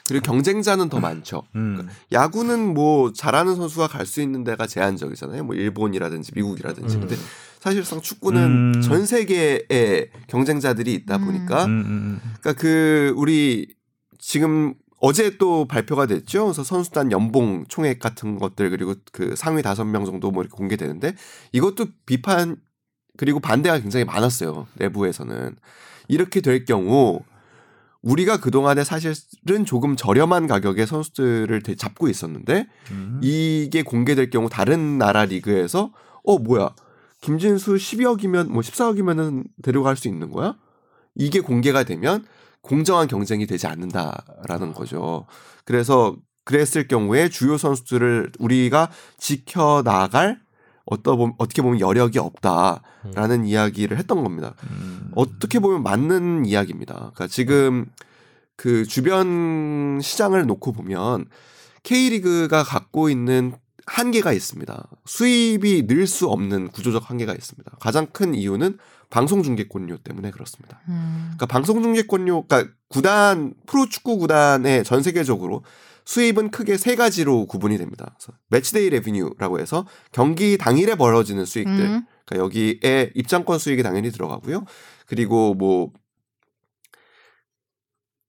그리고 경쟁자는 더 많죠. 음. 야구는 뭐 잘하는 선수가 갈 수 있는 데가 제한적이잖아요. 뭐 일본이라든지 미국이라든지. 음. 근데 사실상 축구는 음. 전 세계에 경쟁자들이 있다 음. 보니까 음, 음, 그러니까 그 우리 지금 어제 또 발표가 됐죠. 그래서 선수단 연봉 총액 같은 것들 그리고 그 상위 다섯 명 정도 뭐 이렇게 공개되는데 이것도 비판 그리고 반대가 굉장히 많았어요. 내부에서는 이렇게 될 경우 우리가 그 동안에 사실은 조금 저렴한 가격에 선수들을 대- 잡고 있었는데 음. 이게 공개될 경우 다른 나라 리그에서 어 뭐야 김진수 12억이면 뭐 14억이면은 데려갈 수 있는 거야? 이게 공개가 되면 공정한 경쟁이 되지 않는다라는 거죠. 그래서 그랬을 경우에 주요 선수들을 우리가 지켜 나갈 어떠 보면 어떻게 보면 여력이 없다라는 이야기를 했던 겁니다. 음. 어떻게 보면 맞는 이야기입니다. 그러니까 지금 그 주변 시장을 놓고 보면 K리그가 갖고 있는 한계가 있습니다. 수입이 늘 수 없는 구조적 한계가 있습니다. 가장 큰 이유는 방송 중계권료 때문에 그렇습니다. 음. 그러니까 방송 중계권료, 그러니까 구단 프로 축구 구단의 전 세계적으로 수입은 크게 세 가지로 구분이 됩니다. 그래서 match day revenue라고 해서 경기 당일에 벌어지는 수익들, 음. 그러니까 여기에 입장권 수익이 당연히 들어가고요. 그리고 뭐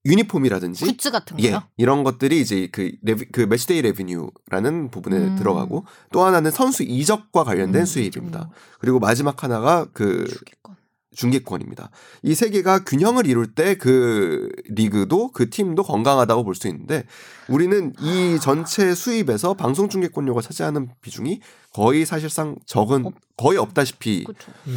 유니폼이라든지 굿즈 같은 예, 거요? 이런 것들이 이제 그, reve, 그 match day revenue라는 부분에 음. 들어가고 또 하나는 선수 이적과 관련된 음. 수입입니다. 그리고 마지막 하나가 그 주기권. 중계권입니다. 이 세 개가 균형을 이룰 때 그 리그도 그 팀도 건강하다고 볼 수 있는데 우리는 이 전체 수입에서 방송 중계권료가 차지하는 비중이 거의 사실상 적은 없- 거의 없다시피.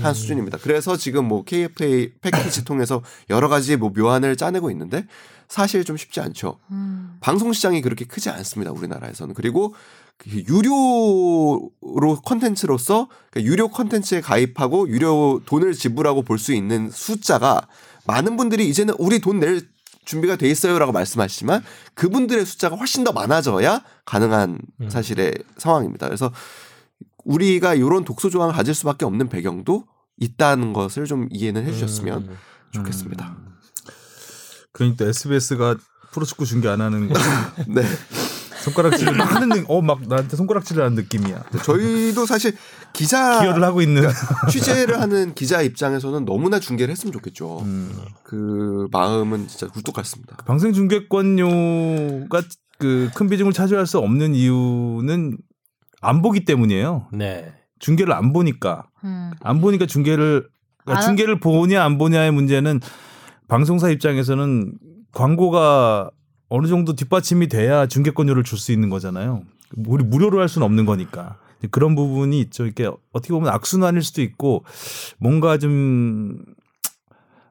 한 수준입니다. 그래서 지금 뭐 KFA 패키지 통해서 여러 가지 뭐 묘안을 짜내고 있는데 사실 좀 쉽지 않죠. 음. 방송 시장이 그렇게 크지 않습니다. 우리나라에서는. 그리고 그 유료로 컨텐츠로서 그러니까 유료 컨텐츠에 가입하고 유료 돈을 지불하고 볼 수 있는 숫자가 많은 분들이 이제는 우리 돈 낼 준비가 돼 있어요라고 말씀하시지만 그분들의 숫자가 훨씬 더 많아져야 가능한 음. 사실의 상황입니다. 그래서 우리가 이런 독소 조항을 가질 수밖에 없는 배경도 있다는 것을 좀 이해는 해주셨으면 음. 좋겠습니다. 그러니까 SBS가 프로축구 중계 안 하는 거 네. 손가락질을 막 하는 느- 어막 나한테 손가락질을 하는 느낌이야. 저희도 사실 기자 기여를 하고 있는 취재를 하는 기자 입장에서는 너무나 중계를 했으면 좋겠죠. 음. 그 마음은 진짜 굴뚝 같습니다. 방송 중계권료가 그 큰 비중을 차지할 수 없는 이유는 안 보기 때문이에요. 네. 중계를 안 보니까 음. 안 보니까 중계를 그러니까 아. 중계를 보냐 안 보냐의 문제는 방송사 입장에서는 광고가 어느 정도 뒷받침이 돼야 중계권료를 줄 수 있는 거잖아요. 우리 무료로 할 수는 없는 거니까 그런 부분이 있죠. 이렇게 어떻게 보면 악순환일 수도 있고 뭔가 좀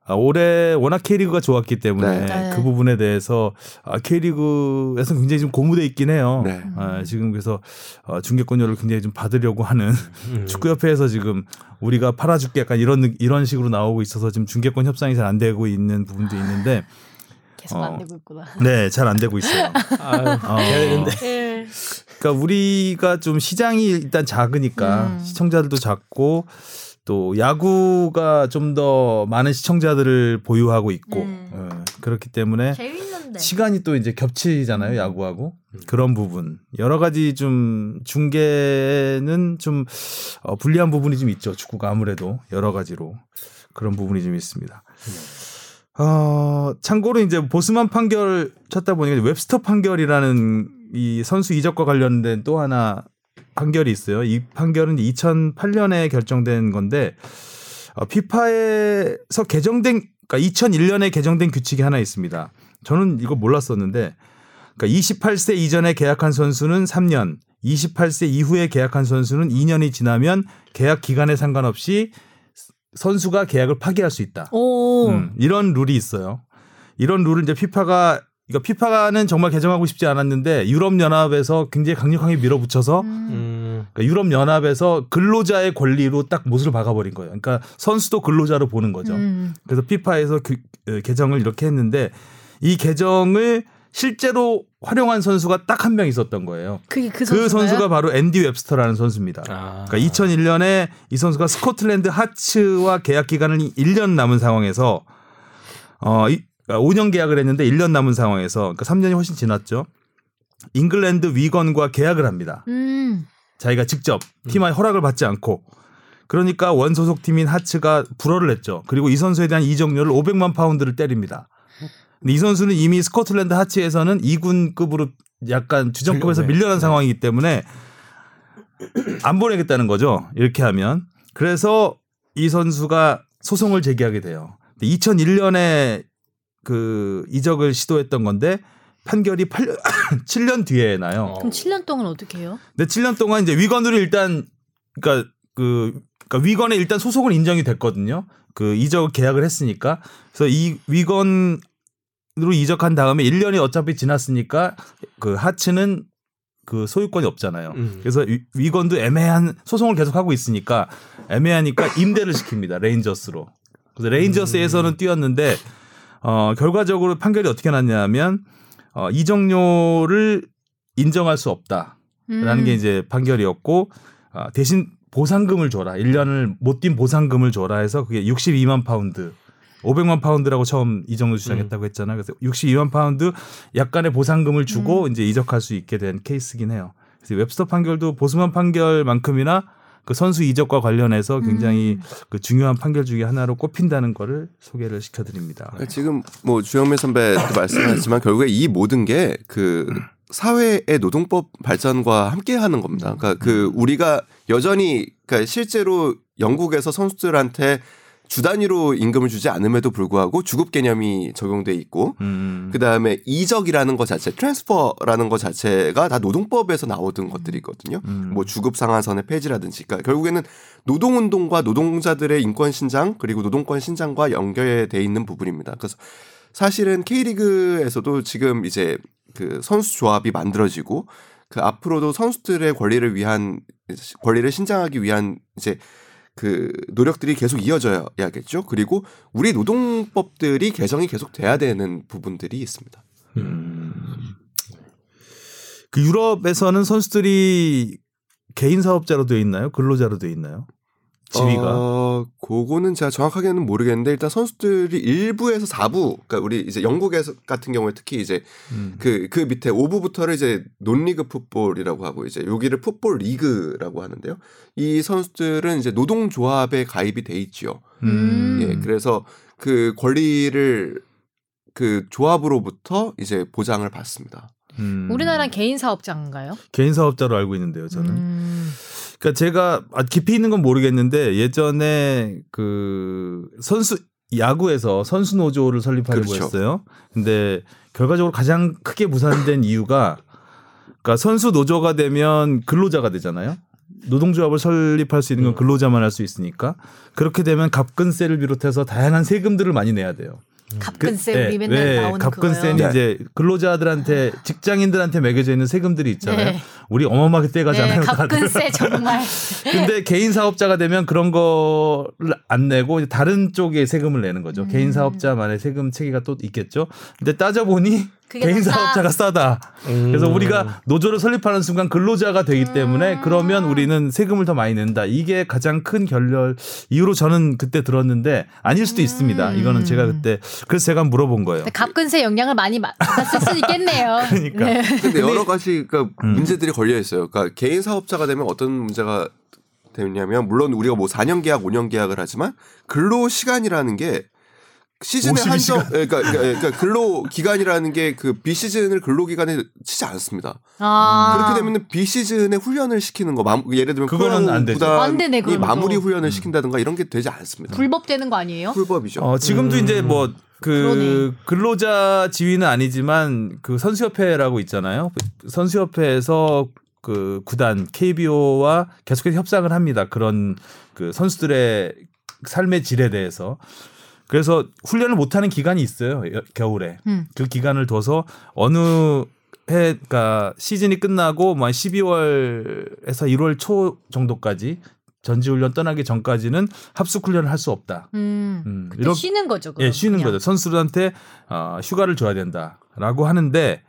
아, 올해 워낙 K리그가 좋았기 때문에 네. 그 부분에 대해서 아, K리그에서 굉장히 좀 고무돼 있긴 해요. 네. 아, 지금 그래서 어, 중계권료를 굉장히 좀 받으려고 하는 음. 축구협회에서 지금 우리가 팔아줄게 약간 이런 느- 이런 식으로 나오고 있어서 지금 중계권 협상이 잘 안 되고 있는 부분도 있는데 계속 어. 안 되고 있구나. 네 잘 안 되고 있어요. 아유, 어. 해야 되는데. 예. 그러니까 우리가 좀 시장이 일단 작으니까 음. 시청자들도 작고 또 야구가 좀 더 많은 시청자들을 보유하고 있고 음. 어, 그렇기 때문에 재밌는데. 시간이 또 이제 겹치잖아요 야구하고 음. 그런 부분 여러 가지 좀 중계는 좀 어, 불리한 부분이 좀 있죠 축구가 아무래도 여러 가지로 그런 부분이 좀 있습니다. 어, 참고로 이제 보스만 판결 쳤다 보니까 웹스터 판결이라는 이 선수 이적과 관련된 또 하나 판결이 있어요. 이 판결은 2008년에 결정된 건데 어, 피파에서 개정된 그러니까 2001년에 개정된 규칙이 하나 있습니다. 저는 이거 몰랐었는데 그러니까 28세 이전에 계약한 선수는 3년, 28세 이후에 계약한 선수는 2년이 지나면 계약 기간에 상관없이 선수가 계약을 파기할 수 있다. 오. 음, 이런 룰이 있어요. 이런 룰을 이제 피파가 이거 피파는 정말 개정하고 싶지 않았는데 유럽 연합에서 굉장히 강력하게 밀어붙여서 음. 음. 그러니까 유럽 연합에서 근로자의 권리로 딱 못을 박아버린 거예요. 그러니까 선수도 근로자로 보는 거죠. 음. 그래서 피파에서 그, 어, 개정을 이렇게 했는데 이 개정을 실제로 활용한 선수가 딱 한 명 있었던 거예요. 그게 그, 그? 선수가 바로 앤디 웹스터라는 선수입니다. 아. 그러니까 2001년에 이 선수가 스코틀랜드 하츠와 계약 기간이 1년 남은 상황에서 어 이, 5년 계약을 했는데 1년 남은 상황에서 그러니까 3년이 훨씬 지났죠. 잉글랜드 위건과 계약을 합니다. 음. 자기가 직접 팀의 허락을 받지 않고 그러니까 원소속 팀인 하츠가 불허를 했죠. 그리고 이 선수에 대한 이적료를 500만 파운드를 때립니다. 근데 이 선수는 이미 스코틀랜드 하츠에서는 2군급으로 약간 주전급에서 네. 밀려난 상황이기 때문에 안 보내겠다는 거죠. 이렇게 하면. 그래서 이 선수가 소송을 제기하게 돼요. 2001년에 그 이적을 시도했던 건데 판결이 8년 7년 뒤에 나요. 어. 그럼 7년 동안 어떻게 해요? 근데 7년 동안 이제 위건으로 일단 그러니까 그 그러니까 위건에 일단 소속은 인정이 됐거든요. 그 이적 계약을 했으니까. 그래서 이 위건으로 이적한 다음에 1년이 어차피 지났으니까 그 하츠는 그 소유권이 없잖아요. 음. 그래서 위- 위건도 애매한 소송을 계속 하고 있으니까 애매하니까 임대를 시킵니다. 레인저스로. 그래서 레인저스에서는 뛰었는데 어 결과적으로 판결이 어떻게 났냐면 어 이적료를 인정할 수 없다. 음. 게 이제 판결이었고 아, 대신 보상금을 줘라. 1년을 못 뛴 보상금을 줘라 해서 그게 62만 파운드. 500만 파운드라고 처음 이정도 주장했다고 했잖아요. 그래서 62만 파운드 약간의 보상금을 주고 이제 이적할 수 있게 된 케이스긴 해요. 그래서 웹스터 판결도 보스만 판결만큼이나 그 선수 이적과 관련해서 굉장히 그 중요한 판결 중에 하나로 꼽힌다는 거를 소개를 시켜드립니다. 그러니까 지금 뭐 주영민 선배도 말씀하셨지만 결국에 이 모든 게그 사회의 노동법 발전과 함께 하는 겁니다. 그러니까 그 우리가 여전히 그러니까 실제로 영국에서 선수들한테 주 단위로 임금을 주지 않음에도 불구하고 주급 개념이 적용돼 있고 음. 그 다음에 이적이라는 것 자체, 트랜스퍼라는 것 자체가 다 노동법에서 나오던 것들이거든요. 음. 뭐 주급 상한선의 폐지라든지, 그러니까 결국에는 노동운동과 노동자들의 인권 신장 그리고 노동권 신장과 연결돼 있는 부분입니다. 그래서 사실은 K리그에서도 지금 이제 그 선수 조합이 만들어지고 그 앞으로도 선수들의 권리를 위한 권리를 신장하기 위한 이제 그 노력들이 계속 이어져야겠죠. 그리고 우리 노동법들이 개정이 계속 돼야 되는 부분들이 있습니다. 그 유럽에서는 선수들이 개인 사업자로 돼 있나요? 근로자로 돼 있나요? 지위가 어, 그거는 제가 정확하게는 모르겠는데 일단 선수들이 일부에서 4부, 그러니까 우리 이제 영국에서 같은 경우에 특히 이제 음. 그, 그 밑에 5부부터를 이제 논리그 풋볼이라고 하고 이제 여기를 풋볼 리그라고 하는데요. 이 선수들은 이제 노동조합에 가입이 돼 있지요. 음. 예, 그래서 그 권리를 그 조합으로부터 이제 보장을 받습니다. 음. 우리나라는 개인 사업자인가요? 개인 사업자로 알고 있는데요, 저는. 음. 그러니까 제가 아, 깊이 있는 건 모르겠는데 예전에 그 선수 야구에서 선수 노조를 설립하려고 그렇죠. 했어요. 근데 결과적으로 가장 크게 무산된 이유가 그러니까 선수 노조가 되면 근로자가 되잖아요. 노동조합을 설립할 수 있는 건 근로자만 할 수 있으니까 그렇게 되면 갑근세를 비롯해서 다양한 세금들을 많이 내야 돼요. 갑근세 그- 우리 네, 맨날 네, 나오는 갑근세는 그거요. 이제 근로자들한테 직장인들한테 매겨져 있는 세금들이 있잖아요. 네. 우리 어마어마하게 네, 떼가잖아요. 다들. 갑근세 정말. 근데 개인 사업자가 되면 그런 거를 안 내고 다른 쪽에 세금을 내는 거죠. 음. 개인 사업자만의 세금 체계가 또 있겠죠. 근데 따져 보니 개인. 사업자가 싸다. 그래서 우리가 노조를 설립하는 순간 근로자가 되기 음. 때문에 그러면 우리는 세금을 더 많이 낸다. 이게 가장 큰 결렬 이유로 저는 그때 들었는데 아닐 수도 있습니다. 이거는 제가 그때 그래서 제가 물어본 거예요. 근데 갑근세 영향을 많이 마- 받았을 수 있겠네요. 그러니까. 네. 근데 여러 가지 그러니까 음. 문제들이 걸려 있어요. 그러니까 개인 사업자가 되면 어떤 문제가 되냐면 물론 우리가 뭐 4년 계약, 5년 계약을 하지만 근로 시간이라는 게 시즌에 52 한정 시간. 그러니까, 그러니까, 그러니까 근로 기간이라는 게 그 비시즌을 근로 기간에 치지 않습니다. 아. 그렇게 되면 비시즌에 훈련을 시키는 거 마- 예를 들면 그거는 안 되죠. 안 되네, 이 마무리 또. 훈련을 시킨다든가 이런 게 되지 않습니다. 불법 되는 거 아니에요? 불법이죠. 어, 지금도 이제 뭐 그 그러네. 근로자 지위는 아니지만 그 선수협회라고 있잖아요. 그 선수협회에서 그 구단 KBO와 계속해서 협상을 합니다. 그런 그 선수들의 삶의 질에 대해서. 그래서 훈련을 못하는 기간이 있어요. 여- 겨울에. 음. 그 기간을 둬서 어느 해, 그러니까 시즌이 끝나고 뭐 12월에서 1월 초 정도까지 전지훈련 떠나기 전까지는 합숙 훈련을 할 수 없다. 음. 음, 이렇게- 쉬는 거죠. 그럼 예, 쉬는 그냥. 거죠. 선수들한테 어, 휴가를 줘야 된다라고 하는데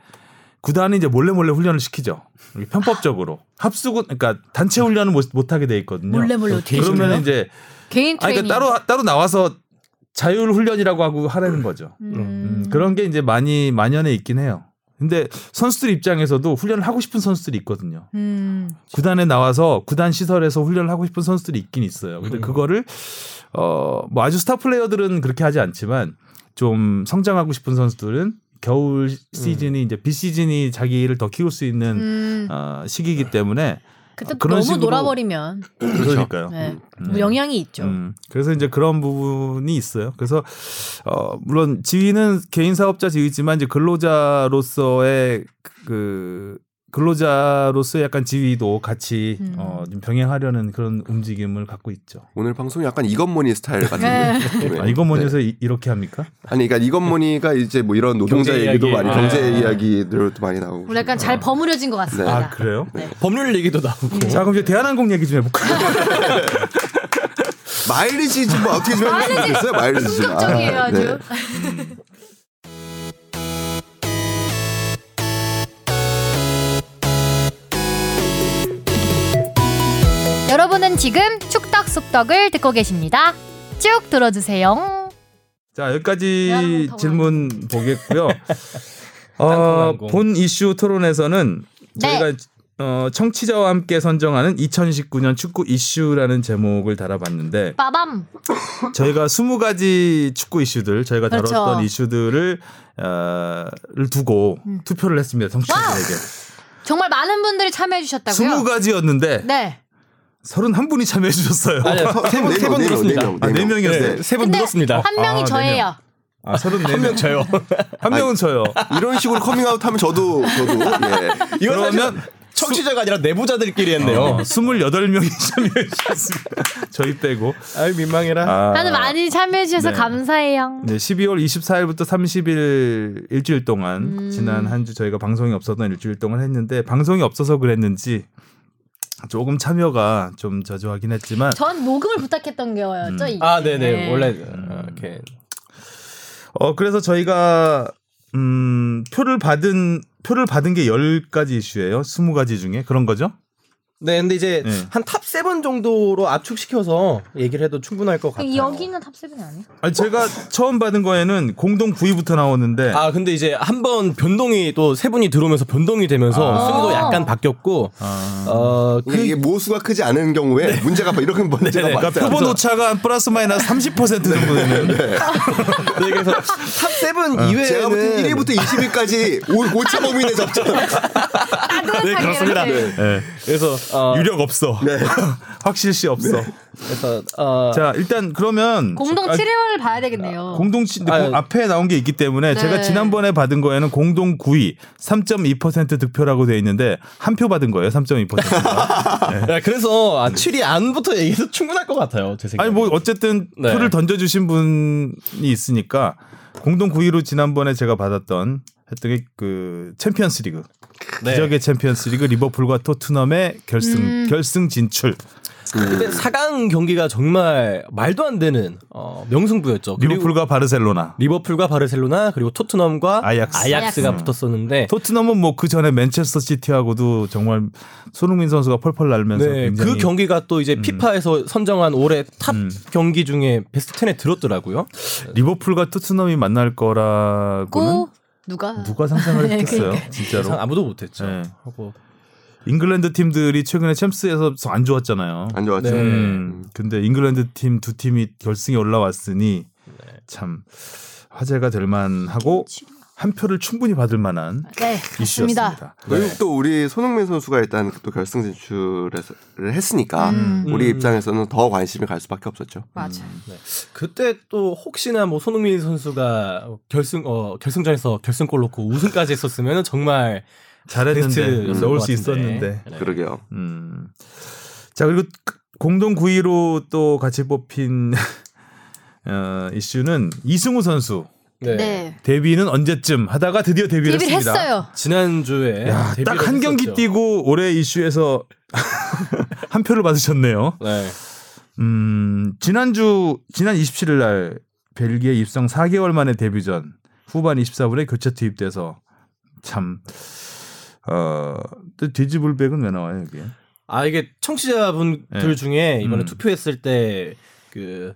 구단이 이제 몰래 몰래 훈련을 시키죠. 편법적으로 합숙은 그러니까 단체 훈련은 못, 못 하게 돼 있거든요. 몰래 몰래 어떻게 그러면? 이제 개인 아니 트레이닝. 그러니까 따로 따로 나와서 자율 훈련이라고 하고 하라는 거죠. 음. 음, 그런 게 이제 많이 만연해 있긴 해요. 근데 선수들 입장에서도 훈련을 하고 싶은 선수들이 있거든요. 음. 구단에 나와서 구단 시설에서 훈련을 하고 싶은 선수들이 있긴 있어요. 근데 음. 그거를 어뭐 아주 스타 플레이어들은 그렇게 하지 않지만 좀 성장하고 싶은 선수들은 겨울 시즌이 이제 비 시즌이 자기 를 더 키울 수 있는 음. 어, 시기이기 때문에 그때 그런 너무 식으로- 놀아버리면 그러니까요. 네. 음. 뭐 영향이 있죠. 음, 그래서 이제 그런 부분이 있어요. 그래서 어 물론 지위는 개인 사업자 지위지만 이제 근로자로서의 그 근로자로서의 약간 지위도 같이 음. 어, 좀 병행하려는 그런 움직임을 갖고 있죠. 오늘 방송이 약간 이건모니 스타일 네. 같은데. 아, 이거 뭐냐서 이- 이렇게 합니까? 아니 그러니까 이건모니가 이제 뭐 이런 노동자 얘기도 이야기. 많이 아. 경제 이야기들도 많이 나오고. 우리 약간 잘 버무려진 것 같습니다. 아 그래요? 네. 법률 얘기도 나오고. 자 그럼 이제 대한항공 얘기 좀 해볼까요? 마일리지 좀 어떻게 좀 해줄 수 있어요? 마일리지 좀. 충격적이에요 아, 아주. 여러분은 지금 축덕 속덕을 듣고 계십니다. 쭉 들어주세요. 자 여기까지 질문 보겠고요. 어, 본 이슈 토론에서는 네. 저희가 어, 청취자와 함께 선정하는 2019년 축구 이슈라는 제목을 달아봤는데 빠밤. 저희가 20가지 축구 이슈들 저희가 그렇죠. 다뤘던 이슈들을 어, 를 두고 투표를 했습니다. 청취자들에게. 정말 많은 분들이 참여해 주셨다고요? 20가지였는데 네. 31분이 참여해 주셨어요. 아니요, 세번 명, 네 명, 들었습니다. 네 명, 아, 네 명이었어요. 네, 세번 근데 들었습니다. 한 명이 아, 네 저예요. 아, 34명. 한명 저요. 한 명은 저요. 이런 식으로 커밍아웃 하면 저도 저도 예. 그러면 청취자가 아니라 내부자들끼리 했네요. 어, 28명이 참여해 주셨습니다. 저희 빼고. 아유 민망해라. 아, 다들 많이 참여해 주셔서 네. 감사해요. 네, 12월 24일부터 30일 일주일 동안 음. 지난 한 주 저희가 방송이 없었던 일주일 동안 했는데 방송이 없어서 그랬는지 조금 참여가 좀 저조하긴 했지만 전 녹음을 부탁했던 거였죠. 이게. 아 네네 네. 원래 어, 이렇게 어 그래서 저희가 음 표를 받은 표를 받은 게 10가지 이슈예요. 20가지 중에 그런 거죠? 네 근데 이제 네. 한 top seven 정도로 압축시켜서 얘기를 해도 충분할 것 같아요. 여기는 top 7이 아니에요? 아니 제가 처음 받은 거에는 공동 9위부터 나오는데 아 근데 이제 한 번 변동이 또 세 분이 들어오면서 변동이 되면서 아. 순위도 약간 바뀌었고 아. 어 이게, 이게 모수가 크지 않은 경우에 문제가 막 이렇게 문제가 네네. 많다. 그러니까 표본 오차가 한 플러스 마이너스 30% 정도 되는 네, 그래서 top seven 제가 볼때 이외에는 1위부터 20위까지 오차 범위 내 잡죠. 네 그렇습니다. 네. 그래서 어, 유력 없어. 확실시 없어. 그래서 어, 자 일단 그러면 공동 아, 7위를 봐야 되겠네요. 공동 치 아유. 앞에 나온 게 있기 때문에 네. 제가 지난번에 받은 거에는 공동 9위 3.2% 득표라고 돼 있는데 한 표 받은 거예요 3.2%가 야, 그래서 아, 7위 안부터 얘기해도 충분할 것 같아요. 제 생각에. 아니 뭐 어쨌든 네. 표를 던져주신 분이 있으니까 공동 9위로 지난번에 제가 받았던 했던 게그 챔피언스 리그 네. 기적의 챔피언스 리그 리버풀과 토트넘의 결승 음. 결승 진출 근데 4강 경기가 정말 말도 안 되는 어, 명승부였죠. 그리고 리버풀과 바르셀로나 리버풀과 바르셀로나 그리고 토트넘과 아약스. 아약스가 아약스. 붙었었는데 토트넘은 뭐 그 전에 맨체스터 시티하고도 정말 손흥민 선수가 펄펄 날면서 네, 굉장히 그 경기가 또 이제 피파에서 선정한 올해 top 음. 경기 중에 베스트 10에 들었더라고요. 리버풀과 토트넘이 만날 거라고는 고 누가 누가 상상을 네, 했겠어요, 그러니까. 진짜로. 예상 아무도 못했죠. 네. 하고 잉글랜드 팀들이 최근에 챔스에서 안 좋았잖아요. 안 좋았죠. 네. 음, 근데 잉글랜드 팀 두 팀이 결승에 올라왔으니 네. 참 화제가 될 만하고 한 표를 충분히 받을 만한 네, 맞습니다. 이슈였습니다. 그리고 또 우리 손흥민 선수가 일단 또 결승 진출을 했으니까 음. 우리 음. 입장에서는 더 관심이 갈 수밖에 없었죠. 맞아. 그때 또 혹시나 뭐 손흥민 선수가 결승 어 결승전에서 결승골 넣고 우승까지 했었으면 정말 잘했는데 넣을 것수 같은데. 있었는데. 네. 그러게요. 음. 자 그리고 공동 9위로 또 같이 뽑힌 어, 이슈는 이승우 선수 네. 네. 데뷔는 언제쯤 하다가 드디어 데뷔를 데뷔를 했습니다. 했어요. 지난주에 딱 한 경기. 뛰고 올해 이슈에서 한 표를 받으셨네요. 네. 음, 지난주 지난 27일 날 벨기에 입성 4개월 만에 데뷔전 후반 24분에 교체 투입돼서 참 어, 또 뒤집을 백은 왜 나와요, 여기? 아 이게 청취자분들 네. 중에 이번에 음. 투표했을 때 그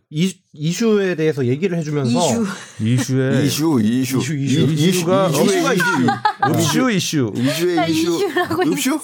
이슈 에 대해서 얘기를 해주면서 이슈. 이슈 에 이슈, 이슈, 이슈, 이슈. 이슈가 이슈가 이슈 이슈. 이슈의 나 이슈. 이슈?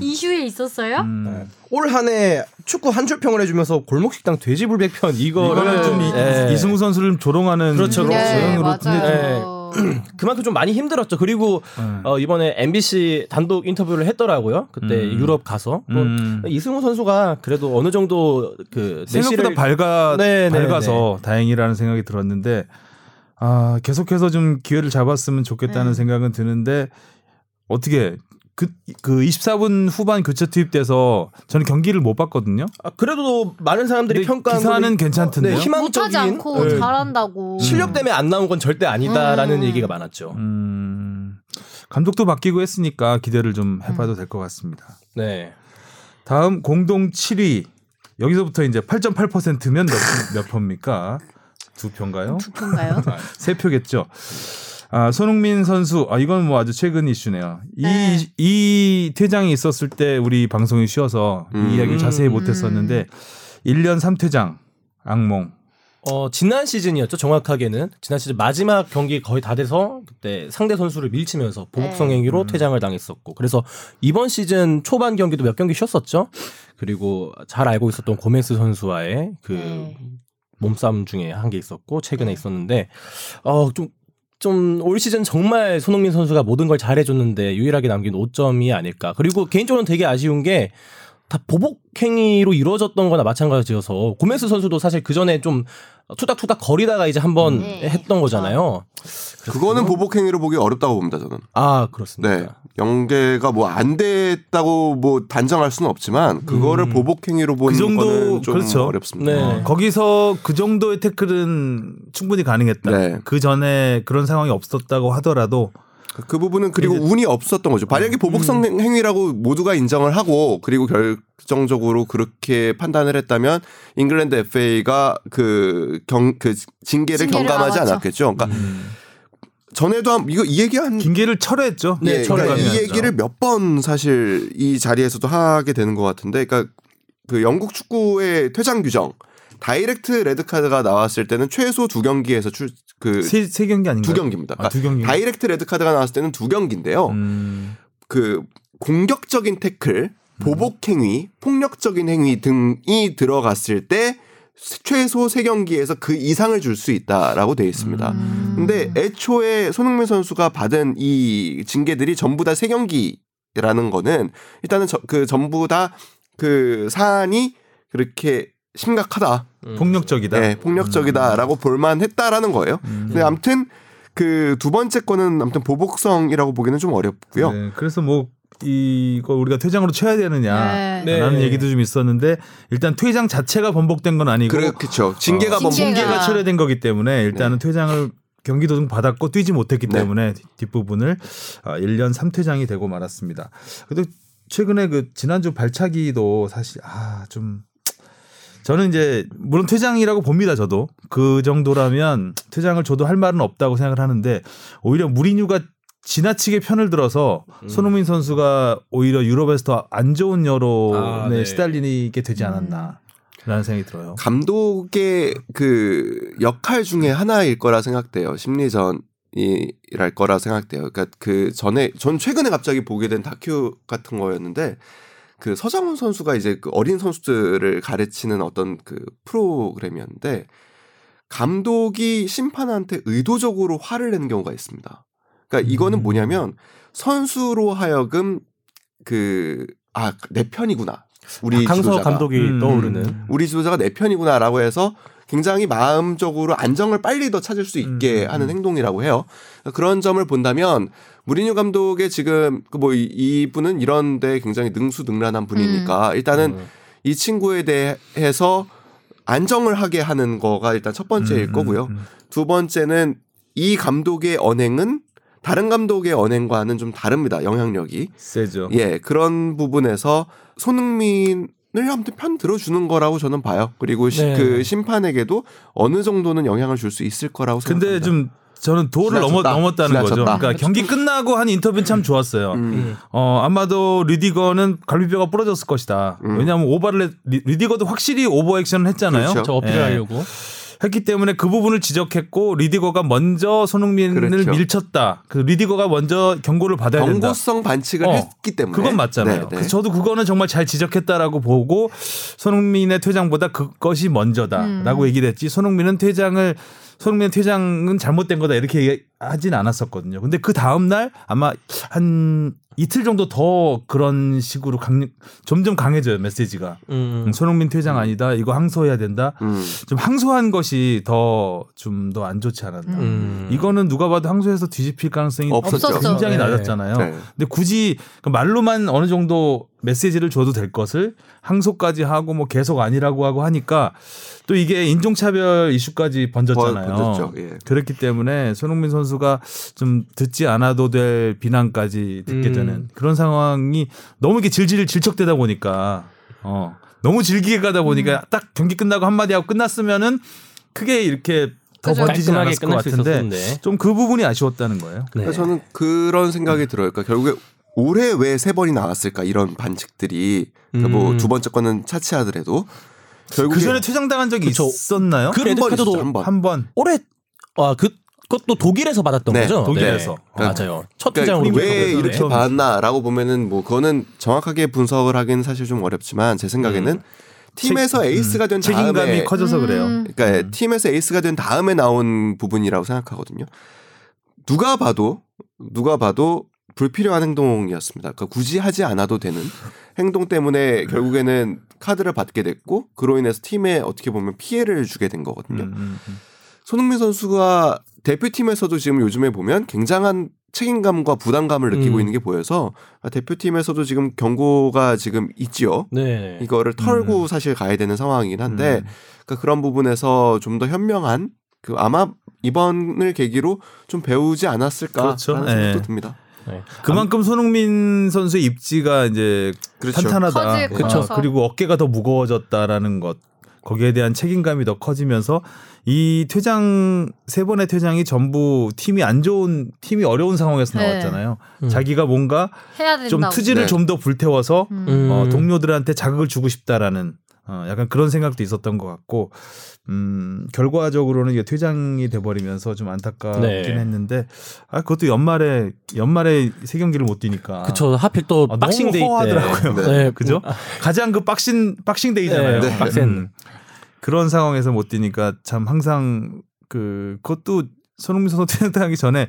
이슈에 있었어요? 음. 올 한해 축구 한 줄 평을 해주면서 골목식당 돼지불백편 이거를 좀 이- 예. 이승우 선수를 좀 조롱하는 그렇죠, 그렇죠. 네, 맞아요. 그만큼 좀 많이 힘들었죠. 그리고 음. 어, 이번에 MBC 단독 인터뷰를 했더라고요. 그때 음. 유럽 가서 또 음. 이승우 선수가 그래도 어느 정도 그 생각보다 내실을 밝아 네, 네, 밝아서 다행이라는 생각이 들었는데 아 계속해서 좀 기회를 잡았으면 좋겠다는 네. 생각은 드는데 어떻게 그, 그 24분 후반 교체 투입돼서 저는 경기를 못 봤거든요. 아, 그래도 많은 사람들이 평가한 기사는 괜찮던데요? 네, 못하지 희망적인 않고 네. 잘한다고. 실력 때문에 안 나온 건 절대 아니다라는 음. 얘기가 많았죠. 음, 감독도 바뀌고 했으니까 기대를 좀 해봐도 될것 같습니다. 네. 다음 공동 7위 여기서부터 이제 8.8%면 몇, 몇 표입니까? 두 표인가요? 투표인가요? 세 표겠죠. 아, 손흥민 선수, 아, 이건 뭐 아주 최근 이슈네요. 이, 네. 이 퇴장이 있었을 때 우리 방송이 쉬어서 음. 이 이야기를 자세히 음. 못했었는데 1년 3퇴장, 악몽. 어, 지난 시즌이었죠. 정확하게는 지난 시즌 마지막 경기 거의 다 돼서 그때 상대 선수를 밀치면서 보복성 네. 행위로 음. 퇴장을 당했었고 그래서 이번 시즌 초반 경기도 몇 경기 쉬었었죠. 그리고 잘 알고 있었던 고메스 선수와의 그 네. 몸싸움 중에 한 게 있었고 최근에 있었는데 어 좀 좀 올 시즌 정말 손흥민 선수가 모든 걸 잘해줬는데 유일하게 남긴 5점이 아닐까. 그리고 개인적으로는 되게 아쉬운 게 다 보복 행위로 이루어졌던 거나 마찬가지여서 고메스 선수도 사실 그 전에 좀 투닥투닥 거리다가 이제 한번 네, 했던 거잖아요. 그거는 보복 행위로 보기 어렵다고 봅니다 저는. 아 그렇습니다. 네. 연계가 뭐 안 됐다고 뭐 단정할 수는 없지만 그거를 음. 보복 행위로 보는 그 정도, 거는 좀 그렇죠. 어렵습니다. 네. 어, 거기서 그 정도의 태클은 충분히 가능했다. 네. 그 전에 그런 상황이 없었다고 하더라도 그 부분은 그리고 운이 없었던 거죠. 만약에 보복성 행위라고 모두가 인정을 하고 그리고 결정적으로 그렇게 판단을 했다면 잉글랜드 FA가 그 경 그 징계를 징계를 경감하지. 않았겠죠. 그러니까 음. 전에도 한 이거 이 얘기 한 징계를 철회했죠. 네, 예, 철회가 그러니까 이 얘기를 몇 번 사실 이 자리에서도 하게 되는 것 같은데, 그러니까 그 영국 축구의 퇴장 규정 direct red card가 나왔을 때는 최소 두 경기에서 출 그 세, 세 경기 아닌가요? 두 경기입니다. 아, 두 경기. direct red card가 나왔을 때는 두 경기인데요. 음. 그 공격적인 태클, 보복 행위, 폭력적인 행위 등이 들어갔을 때 최소 세 경기에서 그 이상을 줄 수 있다라고 되어 있습니다. 음. 근데 애초에 손흥민 선수가 받은 이 징계들이 전부 다 세 경기라는 거는 일단은 저, 그 전부 다 그 사안이 그렇게 심각하다, 음. 폭력적이다. 네, 폭력적이다라고 볼만했다라는 거예요. 음. 근데 아무튼 그 두 번째 거는 아무튼 보복성이라고 보기는 좀 어렵고요. 네, 그래서 뭐 이거 우리가 퇴장으로 쳐야 되느냐. 네. 네. 라는 얘기도 좀 있었는데 일단 퇴장 자체가 번복된 건 아니고 그렇죠. 징계가 어, 뭐 징계가- 징계가 철회된 거기 때문에 일단은 네. 퇴장을 경기도중 받았고 뛰지 못했기 네. 때문에 뒷부분을 아, 1년 3퇴장이 되고 말았습니다. 그래도 최근에 그 지난주 발차기도 사실 아좀 저는 이제 물론 퇴장이라고 봅니다. 저도 그 정도라면 퇴장을 줘도 할 말은 없다고 생각을 하는데 오히려 무리뉴가 지나치게 편을 들어서 음. 손흥민 선수가 오히려 유럽에서 더 안 좋은 여론에 아, 네. 시달리게 되지 않았나. 라는 생각이 들어요. 감독의 그 역할 중에 하나일 거라 생각돼요. 심리전 이랄 거라 생각돼요. 그러니까 그 전에 전 최근에 갑자기 보게 된 다큐 같은 거였는데 그 서장훈 선수가 이제 그 어린 선수들을 가르치는 어떤 그 프로그램이었는데 감독이 심판한테 의도적으로 화를 내는 경우가 있습니다. 그러니까 이거는 음. 뭐냐면 선수로 하여금 그 아 내 편이구나. 우리 강서 지도자가. 감독이 음. 떠오르는 우리 지도자가 내 편이구나라고 해서 굉장히 마음적으로 안정을 빨리 더 찾을 수 있게 음, 음, 하는 음. 행동이라고 해요. 그런 점을 본다면 무리뉴 감독의 지금 그뭐 이분은 이런데 굉장히 능수능란한 분이니까 일단은 음. 이 친구에 대해서 안정을 하게 하는 거가 일단 첫 번째일 음, 거고요. 음, 음. 두 번째는 이 감독의 언행은 다른 감독의 언행과는 좀 다릅니다. 영향력이. 세죠. 예, 그런 부분에서 손흥민을 아무튼 편 들어주는 거라고 저는 봐요. 그리고 시- 네. 그 심판에게도 어느 정도는 영향을 줄 수 있을 거라고 생각합니다. 근데 좀 저는 도를 넘어, 지나쳤다. 넘었 다는 거죠. 그러니까 경기 끝나고 한 인터뷰는 참 좋았어요. 음. 어, 아마도 리디거는 갈비뼈가 부러졌을 것이다. 음. 왜냐하면 했- 리- 리디거도 확실히 오버 액션을 했잖아요. 그렇죠. 저 어필을 예. 하려고 했기 때문에 그 부분을 지적했고 리디거가 먼저 손흥민을 그렇죠. 밀쳤다. 그 리디거가 먼저 경고를 받아야 된다. 경고성 반칙을 어, 했기 때문에 그건 맞잖아요. 네, 네. 그래서 저도 그거는 정말 잘 지적했다라고 보고 손흥민의 퇴장보다 그것이 먼저다라고 음. 얘기를 했지. 손흥민은 퇴장을 손흥민의 퇴장은 잘못된 거다. 이렇게 하진 않았었거든요. 근데 그 다음 날 아마 한 이틀 정도 더 그런 식으로 강, 점점 강해져요 메시지가. 음. 음, 손흥민 퇴장 아니다. 이거 항소해야 된다. 음. 좀 항소한 것이 더 좀 더 안 좋지 않았나. 음. 이거는 누가 봐도 항소해서 뒤집힐 가능성이 없었죠. 굉장히 네. 낮았잖아요. 네. 근데 굳이 그 말로만 어느 정도 메시지를 줘도 될 것을 항소까지 하고 뭐 계속 아니라고 하고 하니까 또 이게 인종차별 이슈까지 번졌잖아요. 번졌죠. 예. 그렇기 때문에 손흥민 선수 가 좀 듣지 않아도 될 비난까지 듣게 음. 되는 그런 상황이 너무 이게 질질 질척되다 보니까 어 너무 질기게 가다 보니까 딱 경기 끝나고 한마디 하고 끝났으면은 크게 이렇게 더. 번지진 않았을 것 같은데. 좀 그 부분이 아쉬웠다는 거예요. 네. 그러니까 저는 그런 생각이 들어요. 그러니까 결국에 올해 왜 세 번이 나왔을까 이런 반칙들이 그러니까 음. 뭐두 번째 거는 차치하더라도 결국에 그 전에 퇴장당한 적이 그쵸. 있었나요? 그 레드카드도 한 번. 한 번. 올해 아 그, 그것도 독일에서 받았던 네, 거죠? 독일에서. 네. 맞아요. 첫 그러니까 퇴장으로 왜 이렇게 받았나라고 보면은 뭐 그거는 정확하게 분석을 하기는 사실 좀 어렵지만 제 생각에는 팀에서 에이스가 된 책임감이 다음에 커져서 그래요. 음. 그러니까 팀에서 에이스가 된 다음에 나온 부분이라고 생각하거든요. 누가 봐도 누가 봐도 불필요한 행동이었습니다. 그러니까 굳이 하지 않아도 되는 행동 때문에 결국에는 카드를 받게 됐고 그로 인해서 팀에 어떻게 보면 피해를 주게 된 거거든요. 음, 음, 음. 손흥민 선수가 대표팀에서도 지금 요즘에 보면 굉장한 책임감과 부담감을 느끼고 음. 있는 게 보여서 아, 대표팀에서도 지금 경고가 지금 있지요. 네. 이거를 털고 사실 가야 되는 상황이긴 한데 음. 그러니까 그런 부분에서 좀 더 현명한 그 아마 이번을 계기로 좀 배우지 않았을까라는 그렇죠. 생각도 예. 듭니다. 네. 그만큼 손흥민 선수의 입지가 이제 그렇죠. 탄탄하다. 커서. 그리고 어깨가 더 무거워졌다라는 것. 거기에 대한 책임감이 더 커지면서 이 퇴장 세 번의 퇴장이 전부 팀이 안 좋은 팀이 어려운 상황에서 네. 나왔잖아요. 음. 자기가 뭔가. 좀 투지를 네. 좀더 불태워서 음. 음. 어, 동료들한테 자극을 주고 싶다라는 어, 약간 그런 생각도 있었던 것 같고 음, 결과적으로는 이게 퇴장이 돼버리면서 좀 안타깝긴 네. 했는데 아 그것도 연말에 연말에 세 경기를 못 뛰니까 그쵸. 하필 또 아, Boxing Day 너무 때. 허하더라고요. 네. 그죠? 가장 그 Boxing Boxing Day잖아요. 네, 네. 빡센. 음. 그런 상황에서 못 뛰니까 참 항상 그 그것도 손흥민 선수 퇴장하기 전에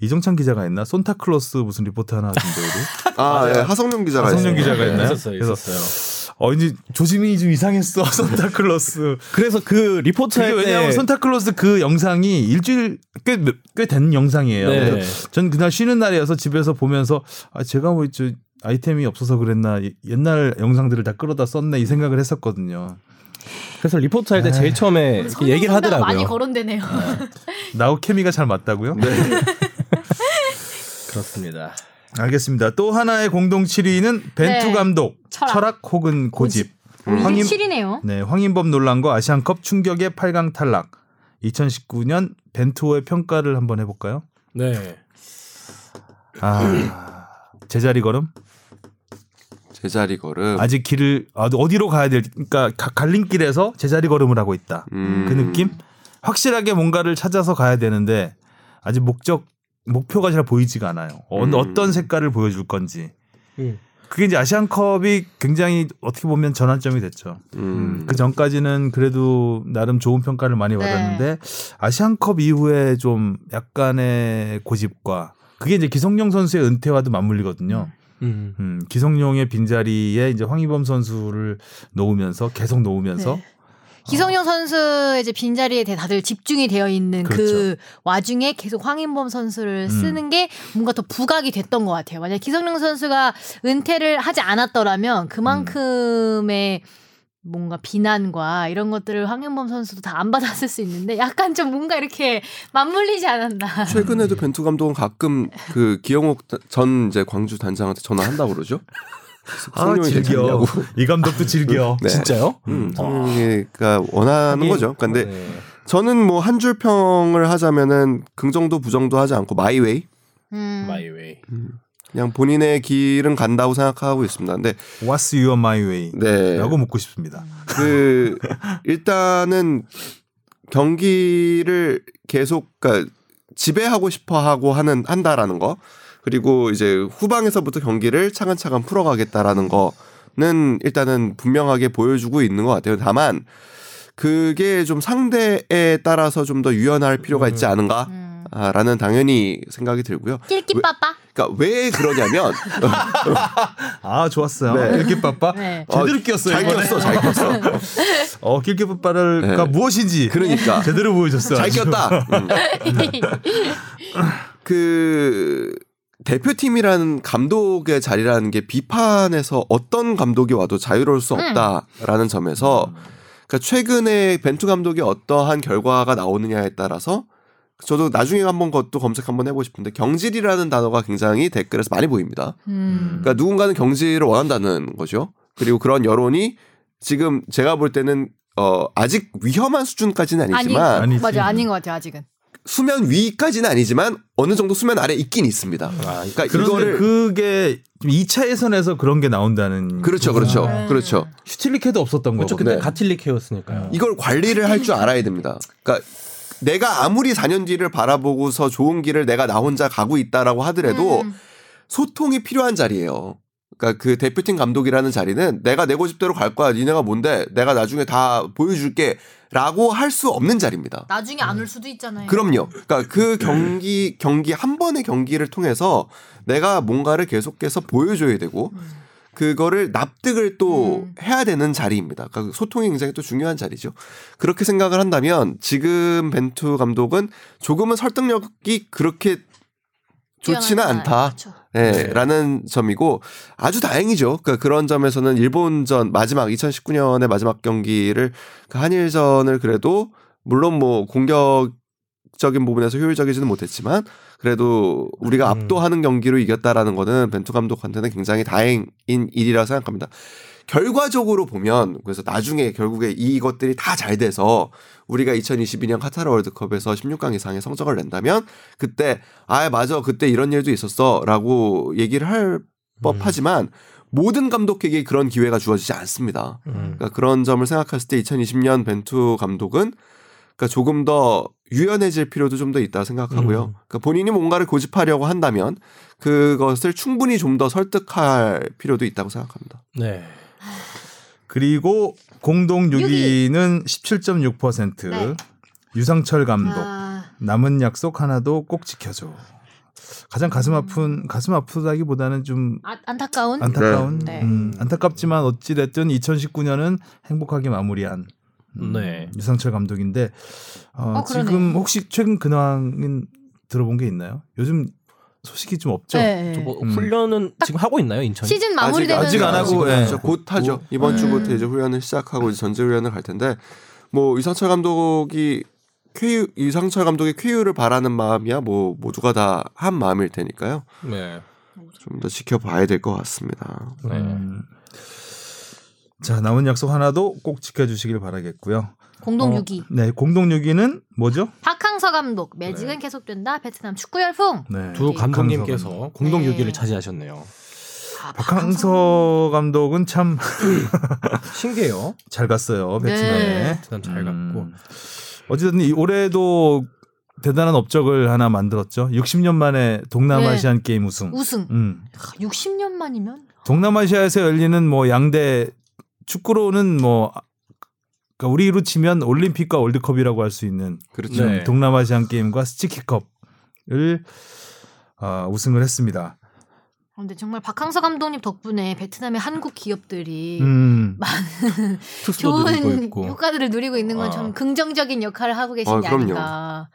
이정찬 기자가 했나? 손타클로스 무슨 리포트 하나 하던데 우리. 아, 예, 하성룡 기자가 하성룡 있어요. 기자가 네. 있나요? 있었어요. 그래서 있었어요. 어 이제 조짐이 좀 이상했어 손타클로스. 그래서 그 리포트 할 때. 왜냐하면 손타클로스 그 영상이 일주일 꽤 꽤 된 영상이에요. 네. 그래서 전 그날 쉬는 날이어서 집에서 보면서 아 제가 뭐저 아이템이 없어서 그랬나 옛날 영상들을 다 끌어다 썼네 이 생각을 했었거든요. 그래서 리포트 할 때 제일 처음에 이렇게 얘기를 하더라고요. 많이 거론되네요. 나우 케미가 잘 맞다고요? 네. 그렇습니다. 알겠습니다. 또 하나의 공동 7위는 벤투 네. 감독 철학. 철학, 혹은 고집. 음. 황임- 27이네요. 네, 황인범 논란과 아시안컵 충격의 8강 탈락. 2019년 벤투어의 평가를 한번 해볼까요? 네. 아 제자리 걸음 제자리 걸음. 아직 길을 아, 어디로 가야 될 그러니까 가- 갈림길에서 제자리 걸음을 하고 있다. 음. 그 느낌? 확실하게 뭔가를 찾아서 가야 되는데 아직 목적 목표가 잘 보이지가 않아요. 어, 음. 어떤 색깔을 보여줄 건지. 음. 그게 이제 아시안컵이 굉장히 어떻게 보면 전환점이 됐죠. 음. 그 전까지는 그래도 나름 좋은 평가를 많이 네. 받았는데 아시안컵 이후에 좀 약간의 고집과 그게 이제 기성용 선수의 은퇴와도 맞물리거든요. 음. 음, 기성용의 빈자리에 이제 황희범 선수를 놓으면서 계속 놓으면서 네. 기성용 선수의 이제 빈자리에 대- 다들 집중이 되어 있는 그 그렇죠. 와중에 계속 황인범 선수를 음. 쓰는 게 뭔가 더 부각이 됐던 것 같아요. 만약 기성용 선수가 은퇴를 하지 않았더라면 그만큼의 뭔가 비난과 이런 것들을 황인범 선수도 다 안 받았을 수 있는데 약간 좀 뭔가 이렇게 맞물리지 않았나. 최근에도 벤투 감독은 가끔 그 기영옥 전 이제 광주 단장한테 전화한다고 그러죠. 아 즐겨. 이 감독도 즐겨 네. 진짜요? 음, 성룡이가 원하는 거죠. 근데 네. 저는 뭐 한 줄 평을 하자면은 긍정도 부정도 하지 않고 my way 음. my way. 그냥 본인의 길은 간다고 생각하고 있습니다. 근데 What's your my way? 네. 라고 묻고 싶습니다. 그 일단은 경기를 계속 그러니까 지배하고 싶어 하고 하는 한다라는 거 그리고 이제 후방에서부터 경기를 차근차근 풀어가겠다라는 거는 일단은 분명하게 보여주고 있는 것 같아요. 다만 그게 좀 상대에 따라서 좀 더 유연할 필요가 있지 않은가? 음. 아, 라는 당연히 생각이 들고요. 낄끼빠빠. 그러니까 왜 그러냐면 아 좋았어요. 네. 낄끼빠빠 네. 제대로 어, 끼었어요. 잘. 꼈어, 잘 꼈어. 어 낄끼빠빠가 네. 무엇인지 그러니까 제대로 보여줬어요. 잘. 꼈다. 음. 그 대표팀이라는 감독의 자리라는 게 비판에서 어떤 감독이 와도 자유로울 수 없다라는 점에서 그러니까 최근에 벤투 감독이 어떠한 결과가 나오느냐에 따라서 저도 나중에 한번 그것도 검색 한번 해보고 싶은데 경질이라는 단어가 굉장히 댓글에서 많이 보입니다. 음. 그러니까 누군가는 경질을 원한다는 거죠. 그리고 그런 여론이 지금 제가 볼 때는 어 아직 위험한 수준까지는 아니, 아니지만 아니지. 맞아 아닌 것 같아요 아직은. 수면 위까지는 아니지만 어느 정도 수면 아래 있긴 있습니다. 그러니까 그런데 이거를 그게 2차 예선에서 그런 게 나온다는 그렇죠, 그렇죠, 네. 그렇죠. 슈틸리케도 없었던 그렇죠. 거고. 그때 네. 가틸리케였으니까요. 이걸 관리를 할 줄 알아야 됩니다. 그러니까 내가 아무리 4년 뒤를 바라보고서 좋은 길을 내가 나 혼자 가고 있다라고 하더라도 음. 소통이 필요한 자리예요. 그러니까 그 대표팀 감독이라는 자리는 내가 내 고집대로 갈 거야. 니네가 뭔데? 내가 나중에 다 보여줄게 라고 할 수 없는 자리입니다. 나중에 안 올 수도 있잖아요. 그럼요. 그러니까 그 경기 경기 한 번의 경기를 통해서 내가 뭔가를 계속해서 보여줘야 되고 그거를 납득을 또 음. 해야 되는 자리입니다. 그러니까 소통이 굉장히 또 중요한 자리죠. 그렇게 생각을 한다면 지금 벤투 감독은 조금은 설득력이 그렇게 좋지는 않다. 그렇죠. 예, 라는 점이고 아주 다행이죠. 그러니까 그런 점에서는 일본전 마지막 2019년의 마지막 경기를 그 한일전을 그래도 물론 뭐 공격적인 부분에서 효율적이지는 못했지만 그래도 우리가 음. 압도하는 경기로 이겼다라는 거는 벤투 감독한테는 굉장히 다행인 일이라 생각합니다. 결과적으로 보면 그래서 나중에 결국에 이것들이 다 잘 돼서 우리가 2022년 카타르 월드컵에서 16강 이상의 성적을 낸다면 그때 아 맞아 그때 이런 일도 있었어라고 얘기를 할 법하지만 모든 감독에게 그런 기회가 주어지지 않습니다. 음. 그러니까 그런 점을 생각했을 때 2020년 벤투 감독은 그러니까 조금 더 유연해질 필요도 좀 더 있다 생각하고요. 음. 그러니까 본인이 뭔가를 고집하려고 한다면 그것을 충분히 좀 더 설득할 필요도 있다고 생각합니다. 네. 그리고 공동 6위는 17.6%. 네. 유상철 감독. 아, 남은 약속 하나도 꼭 지켜줘. 가장 가슴 아픈 가슴 아프다기보다는 좀 아, 안타까운. 안타까운 네. 음, 안타깝지만 어찌 됐든 2019년은 행복하게 마무리한 음, 네. 유상철 감독인데 어, 어. 지금 혹시 최근 근황은 들어본 게 있나요? 요즘 소식이 좀 없죠. 네. 뭐 음. 훈련은 지금 하고 있나요 인천? 시즌 마무리되면서 아직 안 하고, 예. 곧 하죠. 이번 음. 주부터 이제 훈련을 시작하고 이제 전제 훈련을 갈 텐데 뭐 이상철 감독이 쾌유 이상철 감독의 쾌유를 바라는 마음이야 뭐 모두가 다 한 마음일 테니까요. 네. 좀 더 지켜봐야 될 것 같습니다. 네. 음. 자 남은 약속 하나도 꼭 지켜주시길 바라겠고요. 공동 어, 6위. 네 공동 6위는 뭐죠? 박항서 감독 매직은 계속된다. 베트남 축구 열풍. 네. 두 감독님께서 공동 네. 6위를 차지하셨네요. 아, 박항서 감독은 참 잘 신기해요. 갔어요 네. 베트남에. 베트남 잘 음. 갔고. 어쨌든 이 올해도 대단한 업적을 하나 만들었죠. 60년 만에 동남아시안 게임 우승. 우승. 음. 60년 만이면 동남아시아에서 열리는 뭐 양대 축구로는 뭐 아, 그러니까 우리로 치면 올림픽과 월드컵이라고 할 수 있는 그렇죠. 네. 동남아시안 게임과 스티키컵을 아, 우승을 했습니다. 아, 근데 정말 박항서 감독님 덕분에 베트남의 한국 기업들이 음. 늘고 좋은 있고. 효과들을 누리고 있는 건참 아. 긍정적인 역할을 하고 계신 아, 게 그럼요. 아닌가.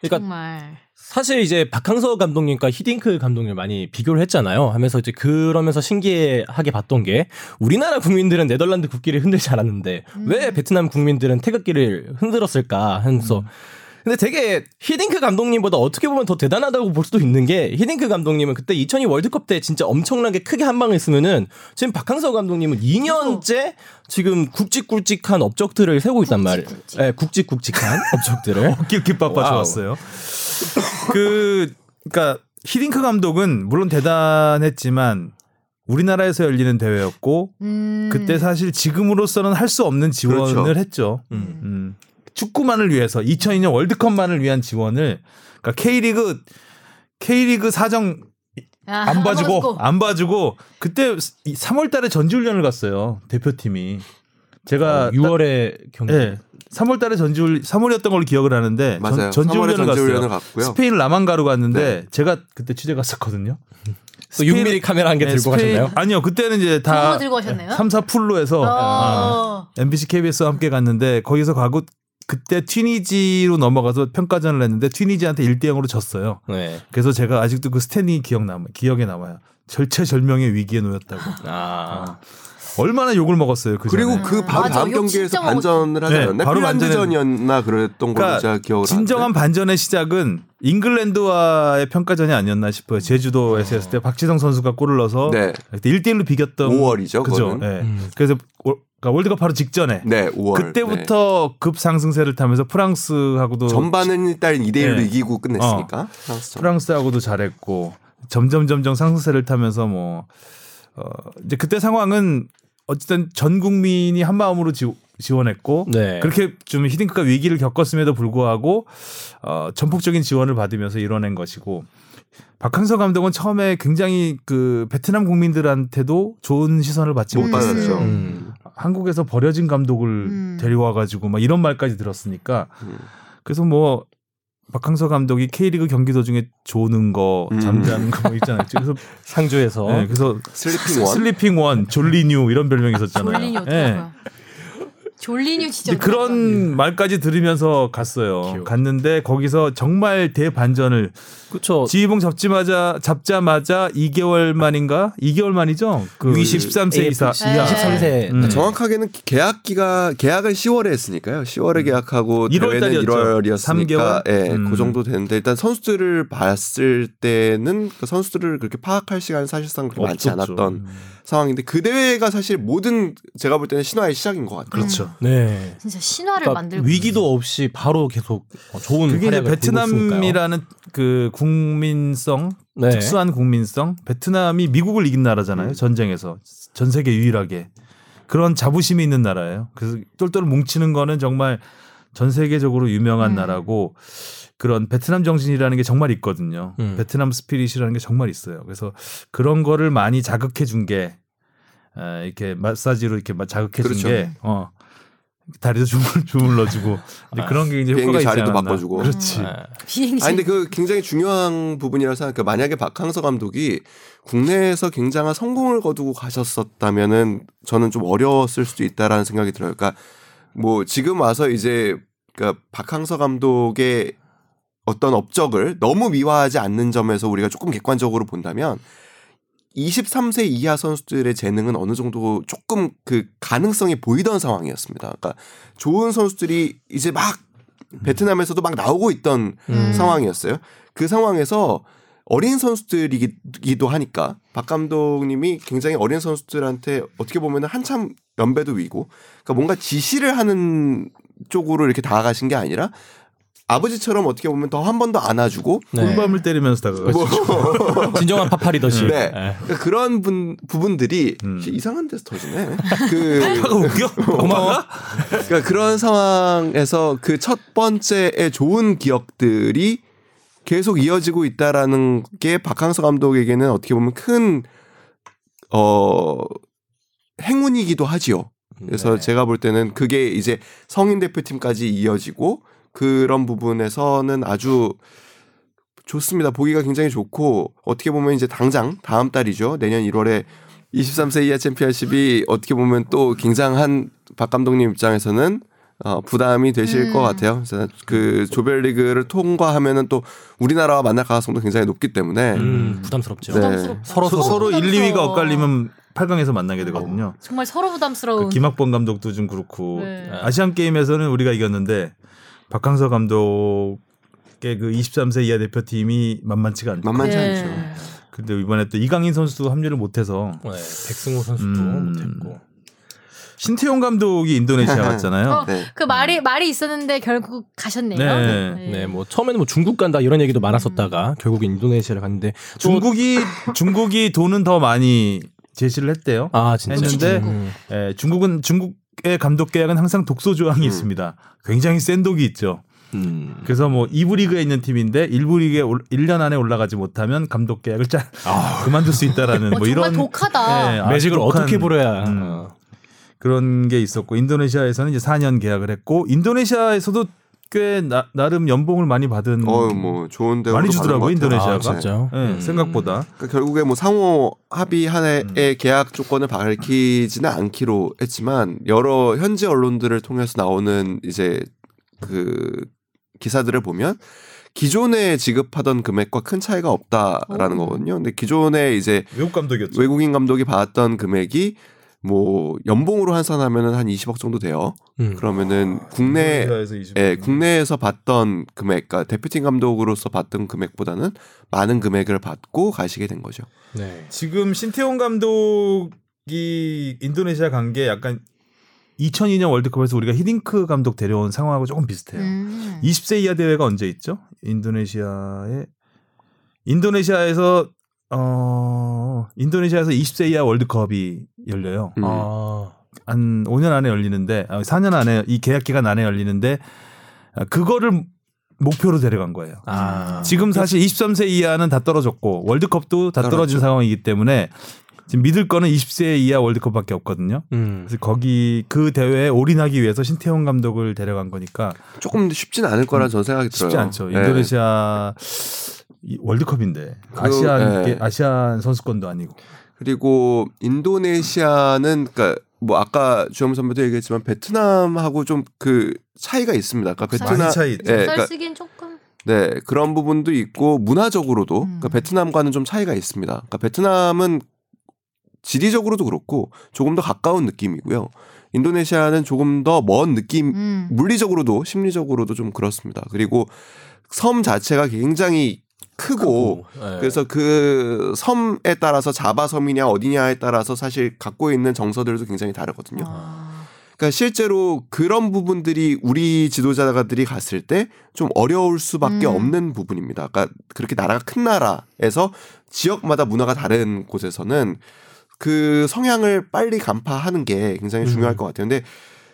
그러니까 정말. 사실 이제 박항서 감독님과 히딩크 감독님 많이 비교를 했잖아요. 하면서 이제 그러면서 신기하게 봤던 게 우리나라 국민들은 네덜란드 국기를 흔들지 않았는데 음. 왜 베트남 국민들은 태극기를 흔들었을까 하면서 근데 되게 히딩크 감독님보다 어떻게 보면 더 대단하다고 볼 수도 있는 게 히딩크 감독님은 그때 2002 월드컵 때 진짜 엄청나게 크게 한 방을 쓰면은 지금 박항서 감독님은 2년째 지금 굵직굵직한 업적들을 세우고 있단 말이에요. 굵직굵직. 네, 굵직굵직한 업적들을. 낄낄빠빠 wow. 좋았어요. 그 그러니까 히딩크 감독은 물론 대단했지만 우리나라에서 열리는 대회였고 음. 그때 사실 지금으로서는 할 수 없는 지원을 그렇죠. 했죠. 음. 음. 축구만을 위해서 2002년 월드컵만을 위한 지원을 그러니까 K리그 K리그 사정 아, 안 봐주고. 안 봐주고 그때 3월달에 전지훈련을 갔어요 대표팀이 제가 6월에 경기. 예. 3월 달에 전지훈 3월이었던 걸로 기억을 하는데 맞아요. 전, 전지훈련을 3월에 전지훈련을 갔어요. 갔고요. 스페인 라만가로 갔는데 네. 제가 그때 취재 갔었거든요. 또 6mm 카메라 한개 네, 들고 스페인- 가셨나요? 아니요 그때는 이제 다 들고 가셨나요? 3, 4 풀로 해서 아, 어. MBC KBS와 함께 갔는데 거기서 가고 그때 튀니지로 넘어가서 평가전을 했는데 튀니지한테 1대 0으로 졌어요. 네. 그래서 제가 아직도 그 스탠이 기억 남 기억에 남아요. 절체절명의 위기에 놓였다고. 아. 얼마나 욕을 먹었어요. 그 그리고. 그 바로 맞아, 다음 욕 경기에서 반전을 하지 네, 않았나? 바로 핀란드전이었나 그랬던 걸로 그러니까 제가 기억을 진정한 하는데. 반전의 시작은 잉글랜드와의 평가전이 아니었나 싶어요. 제주도에서 했을 때 박지성 선수가 골을 넣어서 네. 그때 1대1로 비겼던 5월이죠, 그죠. 네. 음. 그래서 올- 그러니까 월드컵 바로 직전에 네, 5월. 그때부터 급상승세를 타면서 프랑스하고도 네. 전반은 일단 2대 1로 네. 이기고 끝냈으니까. 프랑스전. 프랑스하고도 잘했고 점점 점점 상승세를 타면서 뭐 어, 이제 그때 상황은 어쨌든 전 국민이 한 마음으로 지, 지원했고 네. 그렇게 좀 히딩크가 위기를 겪었음에도 불구하고 어, 전폭적인 지원을 받으면서 이뤄낸 것이고 박항서 감독은 처음에 굉장히 그 베트남 국민들한테도 좋은 시선을 받지 못 못했어요. 받았죠. 음. 한국에서 버려진 감독을 음. 데려와가지고 막 이런 말까지 들었으니까 음. 그래서 뭐 박항서 감독이 K리그 경기 도중에 조는 거 음. 잠자는 거뭐 있잖아요. 그래서 상주에서 네, 그래서 sleeping one. sleeping one, 졸리뉴 이런 별명이 있었잖아요. 졸린이 예. 졸린이 진짜 그런 말까지 들으면서 갔어요. 귀여워. 갔는데 거기서 정말 대반전을 그렇죠. 지휘봉 잡지마자 잡자마자 2개월 만인가? 2개월 만이죠. 그 U20 13세 이하 AFC 이하. 23세 음. 정확하게는 계약기가 계약은 10월에 했으니까요. 10월에 계약하고 1월 대회는 달이었죠. 1월이었으니까 3개월? 예, 음. 그 정도 되는데 일단 선수들을 봤을 때는 그 선수들을 그렇게 파악할 시간은 사실상 그렇게 많지. 않았던 음. 상황인데 그 대회가 사실 모든 제가 볼 때는 신화의 시작인 것 같아요. 그렇죠. 네. 진짜 신화를 그러니까 만들고 위기도 없이 바로 계속 어, 좋은 그게 이제 활약을. 베트남이라는 그 국민성 네. 특수한 국민성 베트남이 미국을 이긴 나라잖아요 음. 전쟁에서 전 세계 유일하게 그런 자부심이 있는 나라예요 그래서 똘똘 뭉치는 거는 정말 전 세계적으로 유명한 음. 나라고 그런 베트남 정신이라는 게 정말 있거든요 음. 베트남 스피릿이라는 게 정말 있어요 그래서 그런 거를 많이 자극해 준게 아, 이렇게 마사지로 이렇게 막 자극해 그렇죠. 준게 어. 다리도 주물, 주물러주고 이제 그런 게 이제 효과가 비행기 있지 자리도 않았나. 바꿔주고. 그렇지. 네. 비행기. 아니 근데 그 굉장히 중요한 부분이라고 생각해요. 만약에 박항서 감독이 국내에서 굉장한 성공을 거두고 가셨었다면은 저는 좀 어려웠을 수도 있다라는 생각이 들어요. 그러니까 뭐 지금 와서 이제 그러니까 박항서 감독의 어떤 업적을 너무 미화하지 않는 점에서 우리가 조금 객관적으로 본다면 23세 이하 선수들의 재능은 어느 정도 조금 그 가능성이 보이던 상황이었습니다. 그러니까 좋은 선수들이 이제 막 베트남에서도 막 나오고 있던 음. 상황이었어요. 그 상황에서 어린 선수들이기도 하니까 박 감독님이 굉장히 어린 선수들한테 어떻게 보면 한참 연배도 위고 그러니까 뭔가 지시를 하는 쪽으로 이렇게 다가가신 게 아니라 아버지처럼 어떻게 보면 더 한 번 더 안아주고 네. 꿀밤을 때리면서 다가가죠. 뭐 진정한 파파리더시. 네. 네. 그러니까 그런 분, 부분들이 음. 이상한 데서 터지네. 그 파가 웃겨? 고마워. 그러니까 그런 상황에서 그 첫 번째의 좋은 기억들이 계속 이어지고 있다라는 게 박항서 감독에게는 어떻게 보면 큰 어, 행운이기도 하지요. 그래서 네. 제가 볼 때는 그게 이제 성인 대표팀까지 이어지고 그런 부분에서는 아주 좋습니다. 보기가 굉장히 좋고 어떻게 보면 이제 당장 다음 달이죠. 내년 1월에 23세 이하 챔피언십이 어떻게 보면 또 굉장한 박 감독님 입장에서는 어, 부담이 되실 음. 것 같아요. 그래서 그 조별리그를 통과하면은 또 우리나라와 만날 가능성도 굉장히 높기 때문에 음, 부담스럽죠. 네. 서로 서로, 서로 1, 2위가 부담스러워. 엇갈리면 8강에서 만나게 되거든요. 정말 서로 부담스러운. 그 김학범 감독도 좀 그렇고 네. 아시안 게임에서는 우리가 이겼는데 박항서 감독의 그 23세 이하 대표팀이 만만치가 않죠. 만만치 네. 않죠. 근데 이번에 또 이강인 선수도 합류를 못해서 네. 백승호 선수도 음. 못했고. 신태용 감독이 인도네시아 갔잖아요. 어, 네. 그 말이 말이 있었는데 결국 가셨네요. 네. 네, 뭐 처음에는 뭐 중국 간다 이런 얘기도 많았었다가 결국 인도네시아를 갔는데 또- 중국이 중국이 돈은 더 많이 제시를 했대요. 아 진짜 했는데 음. 예, 중국은 중국 의 감독 계약은 항상 독소 조항이 음. 있습니다. 굉장히 센 독이 있죠. 음. 그래서 뭐 2부 리그에 있는 팀인데 1부 리그에 올- 1년 안에 올라가지 못하면 감독 계약을 짜 그만둘 수 있다라는 어, 뭐 정말 이런 독하다. 예, 아주 매직을 독한, 어떻게 부려야 음, 어. 그런 게 있었고 인도네시아에서는 이제 4년 계약을 했고 인도네시아에서도 꽤 나, 름 연봉을 많이 받은 어, 뭐 좋은 대 많이 주더라고요, 인도네시아가. 아, 진짜. 예, 음. 생각보다 그러니까 결국에 뭐 상호 합의 한해의 음. 계약 조건을 밝히지는 않기로 했지만 여러 현지 언론들을 통해서 나오는 이제 그 기사들을 보면 기존에 지급하던 금액과 큰 차이가 없다라는 오. 거거든요. 근데 기존에 이제 외국 감독이었죠. 외국인 감독이 받았던 금액이 뭐 연봉으로 환산하면은 한 20억 정도 돼요. 음. 그러면은 국내 인도네시아에서 20. 예, 국내에서 받던 금액, 그러니까 대표팀 감독으로서 받던 금액보다는 많은 금액을 받고 가시게 된 거죠. 네. 지금 신태용 감독이 인도네시아 간 게 약간 2002년 월드컵에서 우리가 히딩크 감독 데려온 상황하고 조금 비슷해요. 음. 20세 이하 대회가 언제 있죠? 인도네시아에 인도네시아에서 어 인도네시아에서 20세 이하 월드컵이 열려요. 음. 아. 한 5년 안에 열리는데 아, 4년 안에 이 계약 기간 안에 열리는데 아, 그거를 목표로 데려간 거예요. 아. 지금 사실 23세 이하는 다 떨어졌고 월드컵도 다 떨어진 떨어졌죠. 상황이기 때문에 지금 믿을 거는 20세 이하 월드컵밖에 없거든요. 음. 그래서 거기 그 대회에 올인하기 위해서 신태용 감독을 데려간 거니까 조금 쉽진 않을 거란 저는 생각이 들어요. 쉽지 않죠. 네. 인도네시아 이 월드컵인데 그, 아시안 네. 아시안 선수권도 아니고 그리고 인도네시아는 그러니까 뭐 아까 주영 선배도 얘기했지만 베트남하고 좀 그 차이가 있습니다. 그러니까 베트남 차이 있죠. 예, 썰 그러니까 쓰기엔 조금. 네 그런 부분도 있고 문화적으로도 음. 그러니까 베트남과는 좀 차이가 있습니다. 그러니까 베트남은 지리적으로도 그렇고 조금 더 가까운 느낌이고요. 인도네시아는 조금 더 먼 느낌, 음. 물리적으로도 심리적으로도 좀 그렇습니다. 그리고 섬 자체가 굉장히 크고 네. 그래서 그 섬에 따라서 자바 섬이냐 어디냐에 따라서 사실 갖고 있는 정서들도 굉장히 다르거든요. 아. 그러니까 실제로 그런 부분들이 우리 지도자들이 갔을 때 좀 어려울 수밖에 음. 없는 부분입니다. 그러니까 그렇게 나라가 큰 나라에서 지역마다 문화가 다른 곳에서는 그 성향을 빨리 간파하는 게 굉장히 중요할 음. 것 같아요. 근데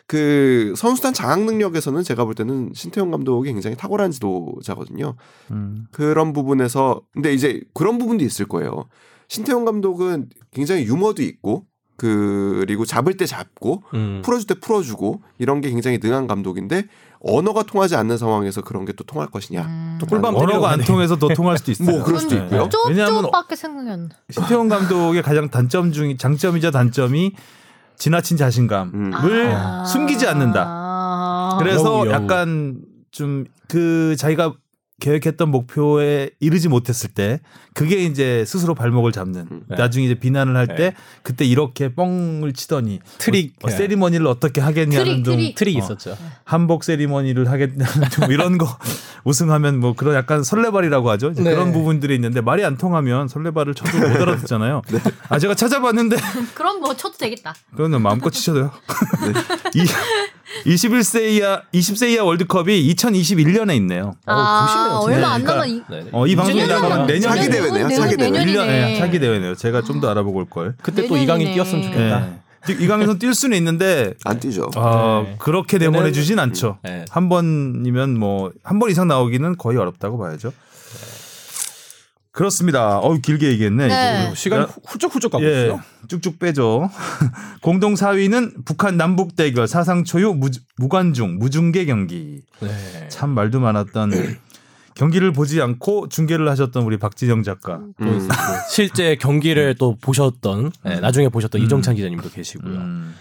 그 선수단 장악 능력에서는 제가 볼 때는 신태용 감독이 굉장히 탁월한 지도자거든요. 음. 그런 부분에서 근데 이제 그런 부분도 있을 거예요. 신태용 감독은 굉장히 유머도 있고 그리고 잡을 때 잡고 음. 풀어줄 때 풀어주고 이런 게 굉장히 능한 감독인데 언어가 통하지 않는 상황에서 그런 게 또 통할 것이냐. 음. 또 언어가 안 때리러 통해서 더 통할 수도 있어요. 뭐 그럴 수도 네. 있고요. 왜냐하면 안 나. 신태용 감독의 가장 단점 중 장점이자 단점이 지나친 자신감을 음. 아. 숨기지 않는다. 아. 그래서 여우, 여우. 약간 좀 그 자기가 계획했던 목표에 이르지 못했을 때 그게 이제 스스로 발목을 잡는 음. 나중에 이제 비난을 할때 네. 그때 이렇게 뻥을 치더니 트릭. 어, 세리머니를 어떻게 하겠냐는 트릭, 등 트릭. 트릭 어, 있었죠. 한복 세리머니를 하겠다는 등 이런 거 우승하면 뭐 그런 약간 설레발이라고 하죠. 이제 네. 그런 부분들이 있는데 말이 안 통하면 설레발을 쳐도 못 알아듣잖아요. 아 제가 찾아봤는데 그럼 뭐 쳐도 되겠다. 그거는 마음껏 치셔도요. 이 21세 이하 20세 이하 월드컵이 2021년에 있네요. 아, 보시네요. 얼마 안 그러니까 남아. 이- 네. 어, 이 방송이 내년에 나가면 내년에 차기 대회네요, 내년- 차기 대회. 내년이네. 1년 예, 차기 대회네요. 제가 좀 더 알아보고 올 걸. 그때 또. 이강인 뛰었으면 좋겠다. 예. 이강인선 뛸 수는 있는데 안 뛰죠. 어, 네. 그렇게 내보내 주진 않죠. 네. 한 번이면 뭐 한 번 이상 나오기는 거의 어렵다고 봐야죠. 그렇습니다. 어우 길게 얘기했네. 네. 후- 훌쩍훌쩍 가고 예, 있어요. 쭉쭉 빼죠. 공동 4위는 북한 남북 대결 사상 초유 무, 무관중 무중계 경기. 네. 참 말도 많았던 경기를 보지 않고 중계를 하셨던 우리 박진영 작가. 음. 실제 경기를 또 보셨던 네, 나중에 보셨던 음. 이정찬 기자님도 계시고요. 음.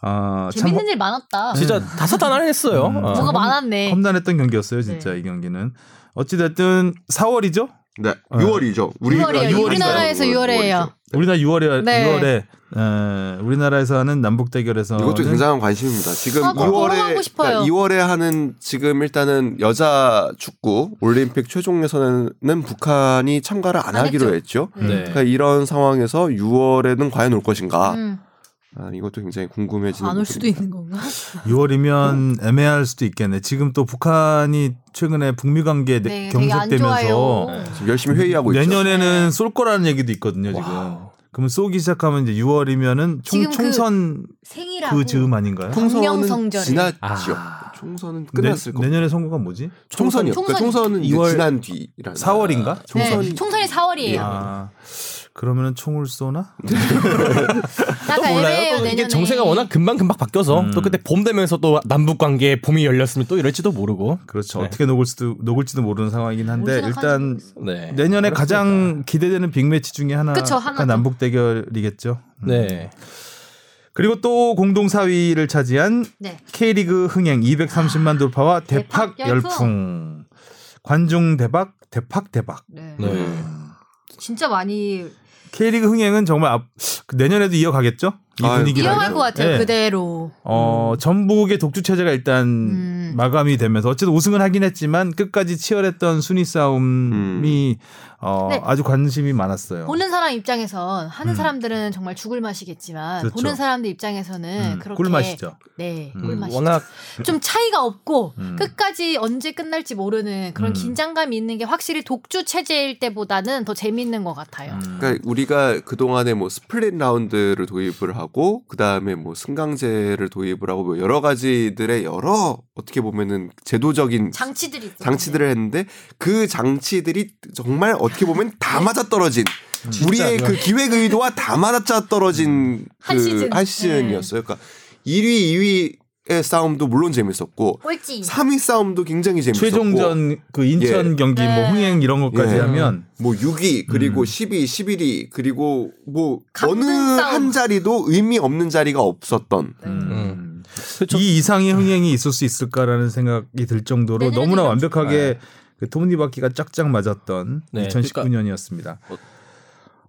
아, 참 재밌는 일 많았다. 진짜 다사다난했어요. 음. 어. 뭐가 험- 많았네. 험난했던 경기였어요, 진짜 네. 이 경기는. 어찌 됐든 4월이죠? 네, 6월이죠. 우리가 6월이에요. 6월인가요? 우리나라에서 6월이에요. 우리나라 6월에 네. 6월에 에, 우리나라에서 하는 남북 대결에서 이것도 굉장한 관심입니다. 지금 아, 그거 보러 2월에 가고 싶어요. 2월에 하는 지금 일단은 여자 축구 올림픽 최종 예선에는 북한이 참가를 안, 안 하기로 했죠. 했죠. 네. 네. 그러니까 이런 상황에서 6월에는 과연 올 것인가? 음, 아, 이것도 굉장히 궁금해지는. 안 올 수도. 있는 건가? 6월이면 애매할 수도 있겠네. 지금 또 북한이 최근에 북미 관계 네, 경색되면서 좋아요. 지금 열심히 회의하고 있죠. 내년에는 쏠 거라는 얘기도 있거든요, 지금. wow. 그러면 쏘기 시작하면 이제 6월이면은 총, 지금 그 총선 생이라고. 그 즈음 아닌가요? 총선은. 지났죠. 아. 총선은 내, 끝났을 겁니다. 내년에 선거가 뭐지? 총선이요. 그러니까 총선이- 총선은 이제 2월 지난 뒤라는. 4월인가? 네, 총선이 총선이 4월이에요. 아, 그러면은 총을 쏘나? 애매해요, 몰라요. 또 이게. 정세가 워낙 금방 금방 바뀌어서 음. 또 그때 봄 되면서 또 남북 관계에 봄이 열렸으면 또 이럴지도 모르고. 그렇죠. 네. 어떻게 녹을 수도 녹을지도 모르는 상황이긴 한데 뭘 일단 네. 내년에. 가장 기대되는 빅매치 중에 하나가 그쵸, 하나죠. 남북 대결이겠죠. 음. 네. 그리고 또 공동 4위를 차지한 네. K리그 흥행 230만 돌파와 대팍, 대팍 열풍. 열풍. 관중 대박, 대팍 대박. 네. 네. 진짜 많이 K리그 흥행은 정말 앞, 그 내년에도 이어가겠죠? 이 아유, 분위기라면. 이어갈 것 같아요. 네. 그대로. 어, 전북의 독주 체제가 일단 음. 마감이 되면서 어쨌든 우승은 하긴 했지만 끝까지 치열했던 순위 싸움이 음. 어, 네. 아주 관심이 많았어요. 보는 사람 입장에선 하는 음. 사람들은 정말 죽을 맛이겠지만 그렇죠. 보는 사람들 입장에서는 음, 그렇게 꿀맛이죠. 네, 음, 꿀맛이죠. 워낙 좀 차이가 없고 음. 끝까지 언제 끝날지 모르는 그런 음. 긴장감이 있는 게 확실히 독주 체제일 때보다는 더 재밌는 것 같아요. 음. 그러니까 우리가 그 동안에 뭐 split round를 도입을 하고 그 다음에 뭐 승강제를 도입을 하고 뭐 여러 가지들의 여러 어떻게 보면은 제도적인 장치들이 있었는데. 장치들을 했는데 그 장치들이 정말 어떻게 보면 다 맞아 떨어진 우리의 진짜 그 기획 의도와 다 맞아 떨어진 한 그 시즌. 한 시즌이었어요. 그러니까 1위, 2위의 싸움도 물론 재밌었고 꼴찌. 3위 싸움도 굉장히 재밌었고 최종전 그 인천 예. 경기 뭐 네. 흥행 이런 것까지 예. 하면 뭐 6위 그리고 음. 10위, 11위 그리고 뭐 어느 싸움. 한 자리도 의미 없는 자리가 없었던 네. 음. 그렇죠. 이 이상의 흥행이 있을 수 있을까라는 생각이 들 정도로 내년에도 너무나 이런 완벽하게 그 톱니바퀴가 짝짝 맞았던 네, 2019년이었습니다.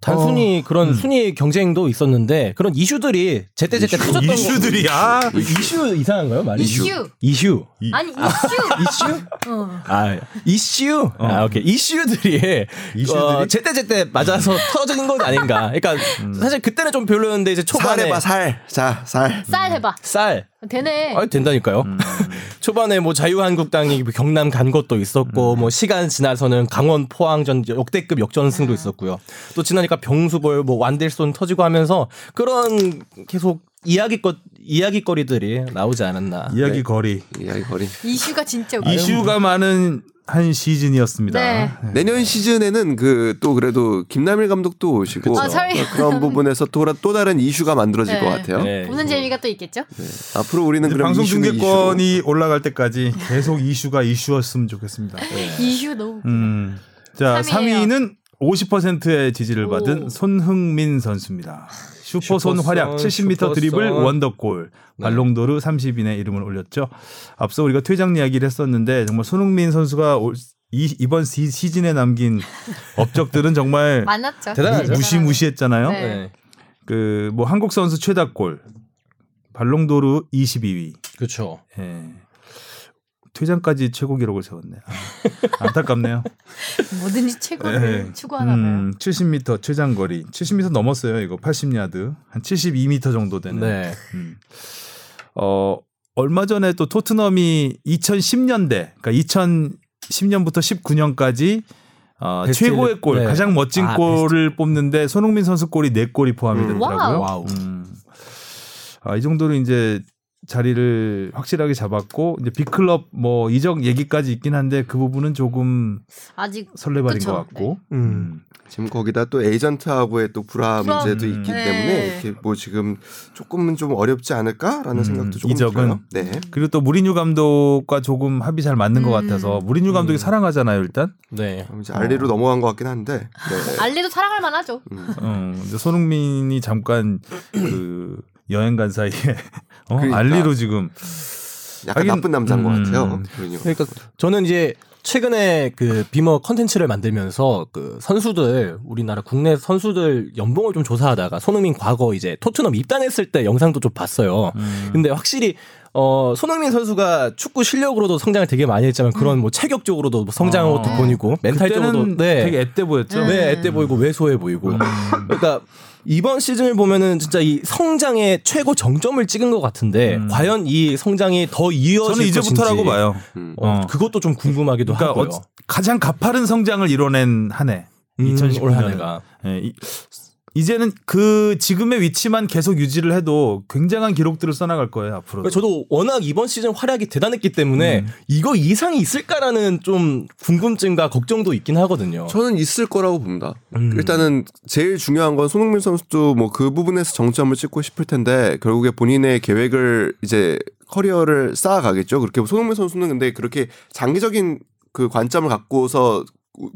단순히 어, 그런 음. 순위 경쟁도 있었는데 그런 이슈들이 제때 제때 터졌던 거- 이슈들이 아 이슈 이상한가요 말이? 이슈. 이슈. 아니 이슈. 이슈? 어. 아 이슈. 아 오케이 이슈들이 이슈들이? 어, 제때 제때 맞아서 터지는 건 아닌가. 그러니까 사실 그때는 좀 별로였는데 이제 살 초반에 해봐 살. 자, 살. 쌀 해봐. 쌀. 되네. 아 된다니까요. 초반에 뭐 자유한국당이 경남 간 것도 있었고 뭐 시간 지나서는 강원 포항전 역대급 역전승도 있었고요. 또 지나니까 병수벌 뭐 완델손 터지고 하면서 그런 계속 이야기거 이야기거리들이 나오지 않았나. 이야기 거리 이야기 거리. 이슈가 진짜. 이슈가 많은 한 시즌이었습니다. 네. 내년 시즌에는 그 또 그래도 김남일 감독도 오시고 아, 설- 그런 부분에서 또, 또 다른 이슈가 만들어질 네. 것 같아요. 네. 보는 재미가 또 있겠죠? 네. 앞으로 우리는 그럼 방송 중계권이 올라갈 때까지 계속 이슈가 이슈였으면 좋겠습니다. 이슈 너무. 음. 자, 3위예요. 3위는 50%의 지지를 오. 받은 손흥민 선수입니다. 슈퍼손 활약 70m 슈퍼손. 드리블 원더골 네. 발롱도르 30인의 이름을 올렸죠. 앞서 우리가 퇴장 이야기를 했었는데 정말 손흥민 선수가 올- 이, 이번 시, 시즌에 남긴 업적들은 정말 많았죠. 대단하죠. 네, 무시무시했잖아요. 네. 네. 그뭐 한국 선수 최다골 발롱도르 22위. 그렇죠. 예. 퇴장까지 최고 기록을 세웠네. 아, 안타깝네요. 뭐든지 최고를 네. 추구하나 봐요. 음, 70m 최장 거리. 70m 넘었어요. 이거 80야드. 한 72m 정도 되는. 네. 음. 어, 얼마 전에 또 토트넘이 2010년대, 그러니까 2010년부터 19년까지 어, 베스트 최고의 골, 네. 가장 멋진 아, 골을 뽑는데 손흥민 선수 골이 4골이 포함이 음. 되더라고요. wow. 음. 아, 이 정도로 이제 자리를 확실하게 잡았고 이제 big club 뭐 이적 얘기까지 있긴 한데 그 부분은 조금 아직 설레발인 그쵸. 것 같고. 음. 지금 거기다 또 에이전트하고의 또 불화 불화. 문제도 음. 있기 네. 때문에 이렇게 뭐 지금 조금은 좀 어렵지 않을까라는 음, 생각도 조금 이적은? 들어요. 네. 그리고 또 무리뉴 감독과 조금 합이 잘 맞는 것 음. 같아서 무리뉴 감독이 음. 사랑하잖아요 일단. 네. 그럼 이제 알리로 넘어간 것 같긴 한데. 네. 알리도 사랑할 만하죠. 음. 어, 근데 손흥민이 잠깐 그 여행 간 사이에 어, 그러니까. 알리로 지금 약간 하긴, 나쁜 남자인 것 음. 같아요. 그러니까. 그러니까 저는 이제 최근에 그 비머 컨텐츠를 만들면서 그 선수들 우리나라 국내 선수들 연봉을 좀 조사하다가 손흥민 과거 이제 토트넘 입단했을 때 영상도 좀 봤어요. 음. 근데 확실히 어 손흥민 선수가 축구 실력으로도 성장을 되게 많이 했지만 그런 뭐 체격적으로도 성장한 아. 것도 보이고 멘탈적으로도 그때는 네. 되게 앳돼 보였죠. 네, 앳돼 보이고 왜소해 보이고. 음. 그러니까 이번 시즌을 보면은 진짜 이 성장의 최고 정점을 찍은 것 같은데 음. 과연 이 성장이 더 이어질 저는 이제부터라고 것인지, 봐요. 음. 어, 어. 그것도 좀 궁금하기도 그러니까 하고요. 어, 가장 가파른 성장을 이뤄낸 한 해. 음, 2019올 년. 한해가. 예, 이, 이제는 그 지금의 위치만 계속 유지를 해도 굉장한 기록들을 써나갈 거예요 앞으로. 그러니까 저도 워낙 이번 시즌 활약이 대단했기 때문에 음. 이거 이상이 있을까라는 좀 궁금증과 걱정도 있긴 하거든요. 저는 있을 거라고 봅니다. 음. 일단은 제일 중요한 건 손흥민 선수도 뭐 그 부분에서 정점을 찍고 싶을 텐데 결국에 본인의 계획을 이제 커리어를 쌓아가겠죠. 그렇게 손흥민 선수는 근데 그렇게 장기적인 그 관점을 갖고서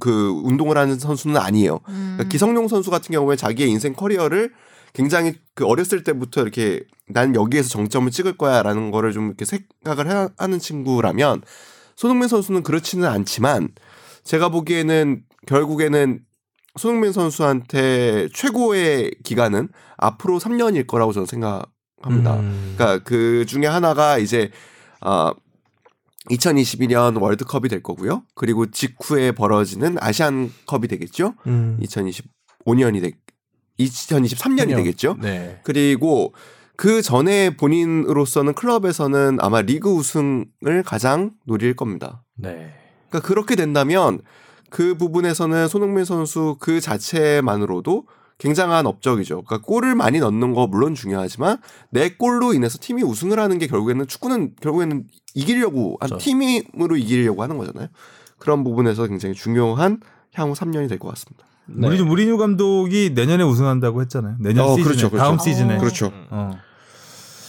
그 운동을 하는 선수는 아니에요. 음. 그러니까 기성용 선수 같은 경우에 자기의 인생 커리어를 굉장히 그 어렸을 때부터 이렇게 난 여기에서 정점을 찍을 거야라는 거를 좀 이렇게 생각을 해- 하는 친구라면 손흥민 선수는 그렇지는 않지만 제가 보기에는 결국에는 손흥민 선수한테 최고의 기간은 앞으로 3년일 거라고 저는 생각합니다. 음. 그러니까 그 중에 하나가 이제 아 2022년 월드컵이 될 거고요. 그리고 직후에 벌어지는 아시안컵이 되겠죠. 음. 2025년이 되 2023년이 되겠죠. 네. 그리고 그 전에 본인으로서는 클럽에서는 아마 리그 우승을 가장 노릴 겁니다. 네. 그러니까 그렇게 된다면 그 부분에서는 손흥민 선수 그 자체만으로도 굉장한 업적이죠. 그러니까 골을 많이 넣는 거 물론 중요하지만 내 골로 인해서 팀이 우승을 하는 게 결국에는 축구는 결국에는 이기려고 한 그렇죠. 팀으로 이기려고 하는 거잖아요. 그런 부분에서 굉장히 중요한 향후 3년이 될 것 같습니다. 네. 무리뉴 무리뉴 감독이 내년에 우승한다고 했잖아요. 내년 어, 시즌에 그렇죠, 그렇죠. 다음 시즌에. 어. 그렇죠. 어.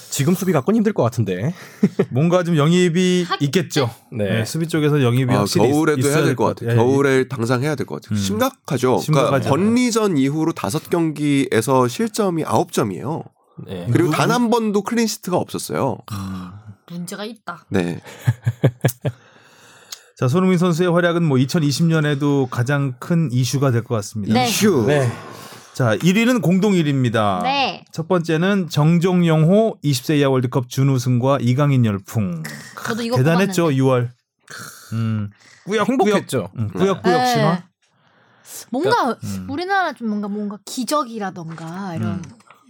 지금 수비 갖고는 힘들 것 같은데. 뭔가 좀 영입이? 있겠죠. 네. 네, 수비 쪽에서 영입이 아, 확실히 겨울에도 있, 해야 어야 될 것 같아요. 예, 겨울에 당장 해야 될 것 같아요. 음. 심각하죠. 심각하죠. 그러니까 번리전 이후로 다섯 경기에서 실점이 아홉 점이에요. 네. 그리고 단 한 번도 클린시트가 없었어요. 문제가 있다. 네. 자 손흥민 선수의 활약은 뭐 2020년에도 가장 큰 이슈가 될 것 같습니다. 네. 휴. 네. 자 1위는 공동 1위입니다. 네. 첫 번째는 정종영호 20세 이하 월드컵 준우승과 이강인 열풍. 저도 이거 대단했죠 뽑았는데. 6월. 음. 꾸역꾸역. 행복했죠. 음, 꾸역꾸역 네. 신화. 뭔가 음. 우리나라 좀 뭔가 뭔가 기적이라던가 이런 음.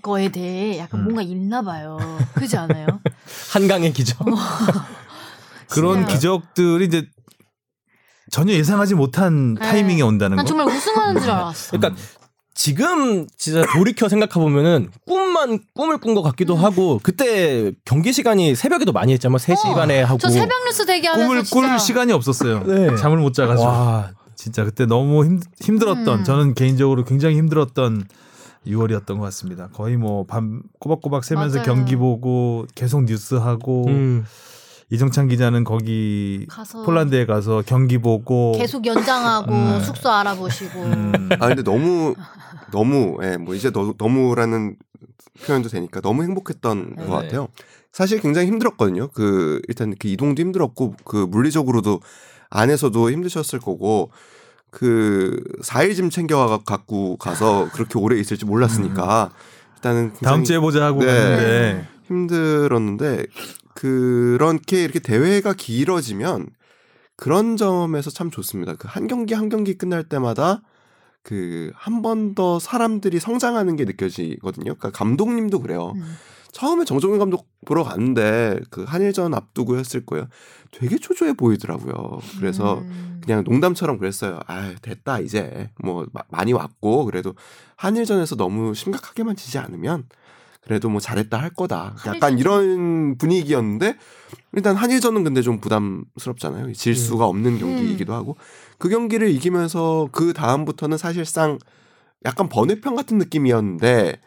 거에 대해 약간 음. 뭔가 있나 봐요. 그렇지 않아요? 한강의 기적. 그런. 기적들이 이제 전혀 예상하지 못한 네. 타이밍에 온다는 난 거. 정말 우승하는 줄 알았어. 그러니까 지금 진짜 돌이켜 생각해 보면은 꿈만 꿈을 꾼 것 같기도 하고 그때 경기 시간이 새벽에도 많이 했잖아요. 3시 어, 반에 하고. 저 새벽 뉴스 대기하면서 꿈을 진짜 꿀 시간이 없었어요. 네. 잠을 못 자가지고. 와. 진짜 그때 너무 힘, 힘들었던 음. 저는 개인적으로 굉장히 힘들었던 6월이었던 것 같습니다. 거의 뭐 밤 꼬박꼬박 새면서 맞아요. 경기 보고 계속 뉴스 하고 음. 이정찬 기자는 거기 가서 폴란드에 가서 경기 보고 계속 연장하고 음. 숙소 알아보시고 음, 아 근데 너무 너무 예, 뭐 이제 너, 너무라는 표현도 되니까 너무 행복했던 네. 것 같아요. 사실 굉장히 힘들었거든요. 그 일단 그 이동도 힘들었고 그 물리적으로도 안에서도 힘드셨을 거고 그 4일 짐 챙겨 갖고 가서 그렇게 오래 있을지 몰랐으니까 일단은 굉장히 다음 주에 보자 하고 네. 갔는데 힘들었는데 그렇게 이렇게 대회가 길어지면 그런 점에서 참 좋습니다. 그 한 경기 한 경기 끝날 때마다 그 한 번 더 사람들이 성장하는 게 느껴지거든요. 그러니까 감독님도 그래요. 음. 처음에 정종윤 감독 보러 갔는데 그 한일전 앞두고 했을 거예요. 되게 초조해 보이더라고요. 그래서 음. 그냥 농담처럼 그랬어요. 아, 됐다 이제 뭐 마- 많이 왔고 그래도 한일전에서 너무 심각하게만 지지 않으면 그래도 뭐 잘했다 할 거다. 약간 한일전이- 이런 분위기였는데 일단 한일전은 근데 좀 부담스럽잖아요. 질 수가 없는 경기이기도 하고 그 경기를 이기면서 그 다음부터는 사실상 약간 번외편 같은 느낌이었는데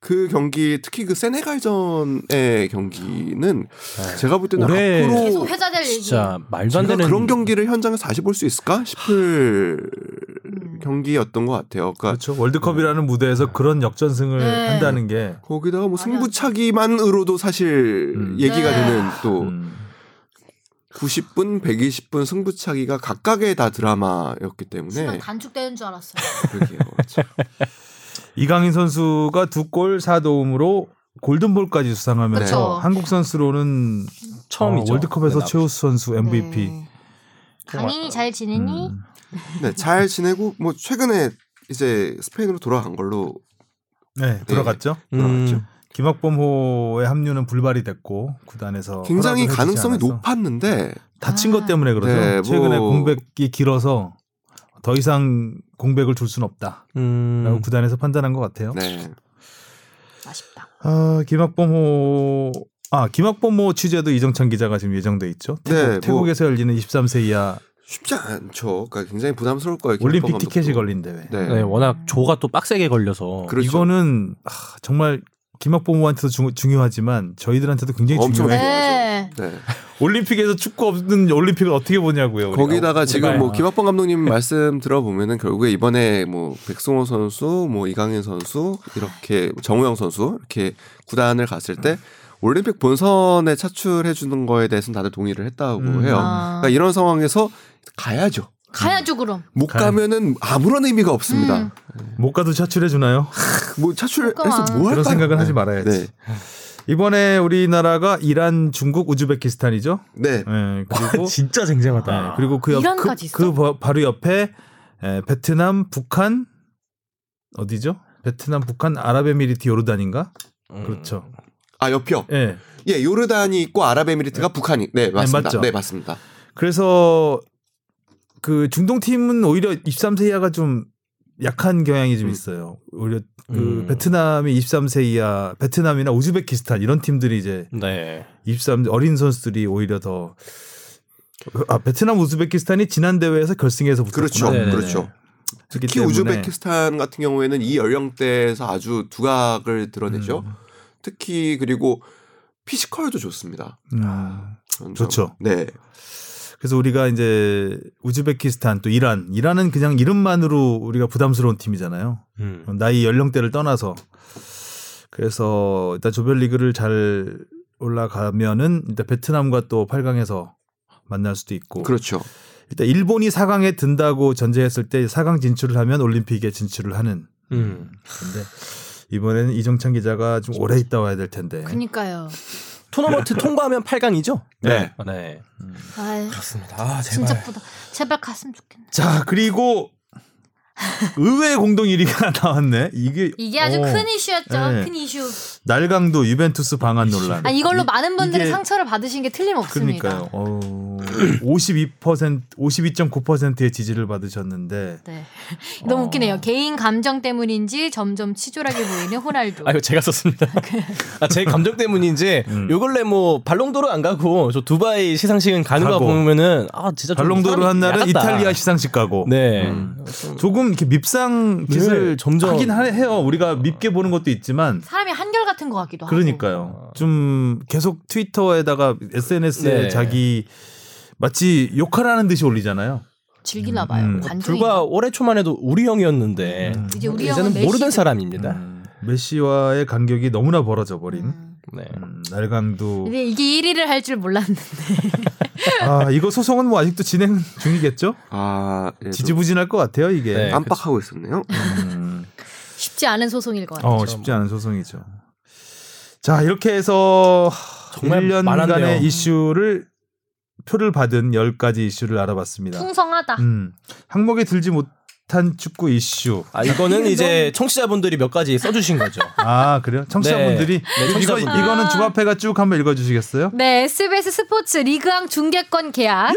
그 경기 특히 그 세네갈전의 경기는 제가 볼 때는 앞으로 계속 회자될 얘기. 진짜 말도 안 되는 그런 경기를 현장에서 다시 볼 수 있을까 싶을 음. 경기였던 것 같아요. 그러니까 그렇죠 월드컵이라는 무대에서 그런 역전승을 네. 한다는 게 거기다가 뭐 승부차기만으로도 사실 음. 얘기가 네. 되는 또 음, 90분, 120분 승부차기가 각각의 다 드라마였기 때문에 시간 단축되는 줄 알았어요. 그러게요. 참. 이강인 선수가 두 골 4도움으로 골든볼까지 수상하면서 그쵸. 한국 선수로는 처음이죠. 어, 월드컵에서 네, 최우수 선수 MVP. 네. 강인이 잘 지내니? 음. 네, 잘 지내고 뭐 최근에 이제 스페인으로 돌아간 걸로 네, 들어갔죠. 음. 돌아갔죠. 김학범호의 합류는 불발이 됐고 구단에서 굉장히 가능성이 않아서. 높았는데 다친 아. 것 때문에 그러죠. 네, 뭐- 최근에 공백이 길어서 더 이상 공백을 줄 수는 없다라고 음. 구단에서 판단한 것 같아요. 네. 아쉽다. 아, 김학범호 아 김학범호 취재도 이정찬 기자가 지금 예정돼 있죠. 태국, 네, 뭐- 태국에서 열리는 23세 이하 쉽지 않죠. 그러니까 굉장히 부담스러울 거예요. 올림픽 티켓이. 걸린 대회. 네. 네, 워낙 조가 또 빡세게 걸려서. 그렇죠. 이거는 아, 정말 김학범호한테도 중, 중요하지만 저희들한테도 굉장히 중요해요. 네. 네. 올림픽에서 축구 없는 올림픽을 어떻게 보냐고요. 우리가. 거기다가 지금 뭐 김학범 감독님 말씀 들어보면은 결국에 이번에 뭐 백승호 선수, 뭐 이강인 선수 이렇게 정우영 선수 이렇게 구단을 갔을 때 올림픽 본선에 차출해 주는 거에 대해서는 다들 동의를 했다고 음. 해요. 아. 그러니까 이런 상황에서 가야죠. 가야죠 그럼. 못 가야- 가면은 아무런 의미가 없습니다. 음. 못 가도 차출해 주나요? 뭐 차출해서. 뭐 할까요? 그런 생각은 하지 네. 말아야지. 네. 이번에 우리나라가 이란, 중국, 우즈베키스탄이죠. 네. 예, 그리고 진짜 쟁쟁하다. 네, 그리고 그, 옆, 그? 그 바- 바로 옆에 에, 베트남, 북한 어디죠? 베트남, 북한, 아랍에미리트, 요르단인가? 음. 그렇죠. 아 옆이요. 예. 예, 요르단이 있고 아랍에미리트가 북한이. 네, 맞습니다. 맞죠. 네, 맞습니다. 그래서 그 중동 팀은 오히려 23세 이하가 좀 약한 경향이 좀 음. 있어요. 오히려 그 음. 베트남이 23세 이하, 베트남이나 우즈베키스탄 이런 팀들이 이제 네. 23 어린 선수들이 오히려 더 아, 베트남 우즈베키스탄이 지난 대회에서 결승에서 붙었구나. 그렇죠. 네네네. 그렇죠. 특히 때문에 우즈베키스탄 같은 경우에는 이 연령대에서 아주 두각을 드러내죠. 음. 특히 그리고 피지컬도 좋습니다. 음. 점- 좋죠. 네. 그래서 우리가 이제 우즈베키스탄 또 이란, 이란은 그냥 이름만으로 우리가 부담스러운 팀이잖아요. 음. 나이 연령대를 떠나서 그래서 일단 조별리그를 잘 올라가면은 일단 베트남과 또 8강에서 만날 수도 있고 그렇죠. 일단 일본이 4강에 든다고 전제했을 때 4강 진출을 하면 올림픽에 진출을 하는 음. 근데 이번에는 이정찬 기자가 좀 오래 있다 와야 될 텐데 그니까요. 토너먼트 통과하면 8강이죠? 네. 네. 아유, 그렇습니다. 아, 제발. 진짜 보다 제발 갔으면 좋겠네. 자 그리고 의외의 공동 1위가 나왔네 이게 이게 아주 어, 큰 이슈였죠. 네. 큰 이슈. 날강도 유벤투스 방한 논란 아 이걸로 이- 많은 분들이 이게- 상처를 받으신 게 틀림없습니다. 그러니까요. 어, 52% 52.9%의 지지를 받으셨는데 네. 너무 어. 웃기네요. 개인 감정 때문인지 점점 치졸하게 보이는 호날두. 아, 이거 제가 썼습니다. 아, 제 감정 때문인지 음. 요 근래 뭐 발롱도르 안 가고 저 두바이 시상식은 가는 거 가고. 보면은 아, 진짜 좀 발롱도르 한 날은. 이탈리아 시상식 가고 네. 음. 좀- 조금 이렇게 밉상 짓을 네, 점점- 하긴 하- 해요. 우리가 밉게 보는 것도 있지만 사람이 한결같 은 것 같기도 하고. 그러니까요. 좀 계속 트위터에다가 SNS에 네. 자기 마치 욕하라는 듯이 올리잖아요. 즐기나 봐요. 음. 불과 올해 초만 해도 우리 형이었는데 음. 이제 우리 이제는 형은 모르는 메시죠. 사람입니다. 음, 메시와의 간격이 너무나 벌어져 버린 음. 네. 음, 날강도 근데 이게 1위를 할 줄 몰랐는데. 아 이거 소송은 뭐 아직도 진행 중이겠죠? 아, 예, 좀 지지부진할 것 같아요 이게. 네. 깜빡하고 있었네요. 음. 쉽지 않은 소송일 것 같아요. 어, 쉽지 않은 소송이죠. 자, 이렇게 해서 정말 1년간의 많았네요. 이슈를 표를 받은 10가지 이슈를 알아봤습니다. 풍성하다. 음. 항목에 들지 못한 축구 이슈. 아, 이거는 이제 청취자분들이 몇 가지 써주신 거죠. 아, 그래요? 청취자분들이 네, 이거 청취자분들. 이거는 주합회가 쭉 한번 읽어 주시겠어요? 네, SBS 스포츠 리그왕 중계권 계약.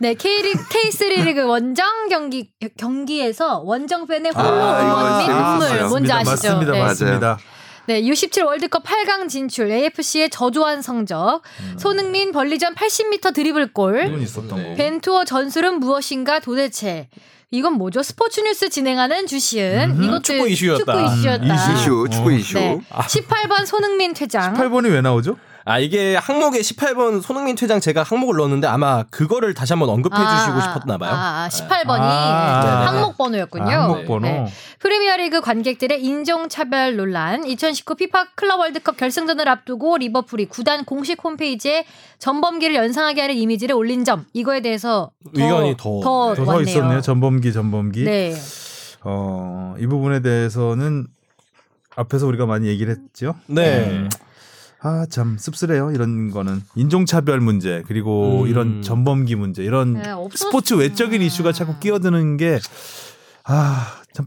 네, K리그 K3 리그 원정 경기 경기에서 원정 팬의 홀로 아, 이거 응원 및. 눈물 뭔지 아시죠? 맞습니다. 네. 맞습니다. 네, U17 월드컵 8강 진출 AFC의 저조한 성적. 손흥민 벌리전 80m 드리블골. 네. 거. 벤투어 전술은 무엇인가 도대체. 이건 뭐죠? 스포츠 뉴스 진행하는 주시은. 음흠. 이것도 축구 이슈였다. 축구 이슈였다. 음, 이슈. 이슈, 축구 어. 이슈. 네. 18번 손흥민 퇴장. 8번이 왜 나오죠? 아 이게 항목에 18번 손흥민 퇴장 제가 항목을 넣었는데 아마 그거를 다시 한번 언급해 주시고 아, 싶었나 봐요. 아, 아, 18번이 아, 항목 번호였군요. 아, 항목 번호. 네. 프리미어리그 관객들의 인종 차별 논란 2019 피파 클럽 월드컵 결승전을 앞두고 리버풀이 구단 공식 홈페이지에 전범기를 연상하게 하는 이미지를 올린 점 이거에 대해서 더, 의견이 더- 더 더. 있었네요. 전범기 전범기. 네. 어, 이 부분에 대해서는 앞에서 우리가 많이 얘기를 했죠. 네. 음. 아, 참 씁쓸해요. 이런 거는 인종차별 문제 그리고 음. 이런 전범기 문제 이런 네, 스포츠 외적인 이슈가 자꾸 끼어드는 게 아, 참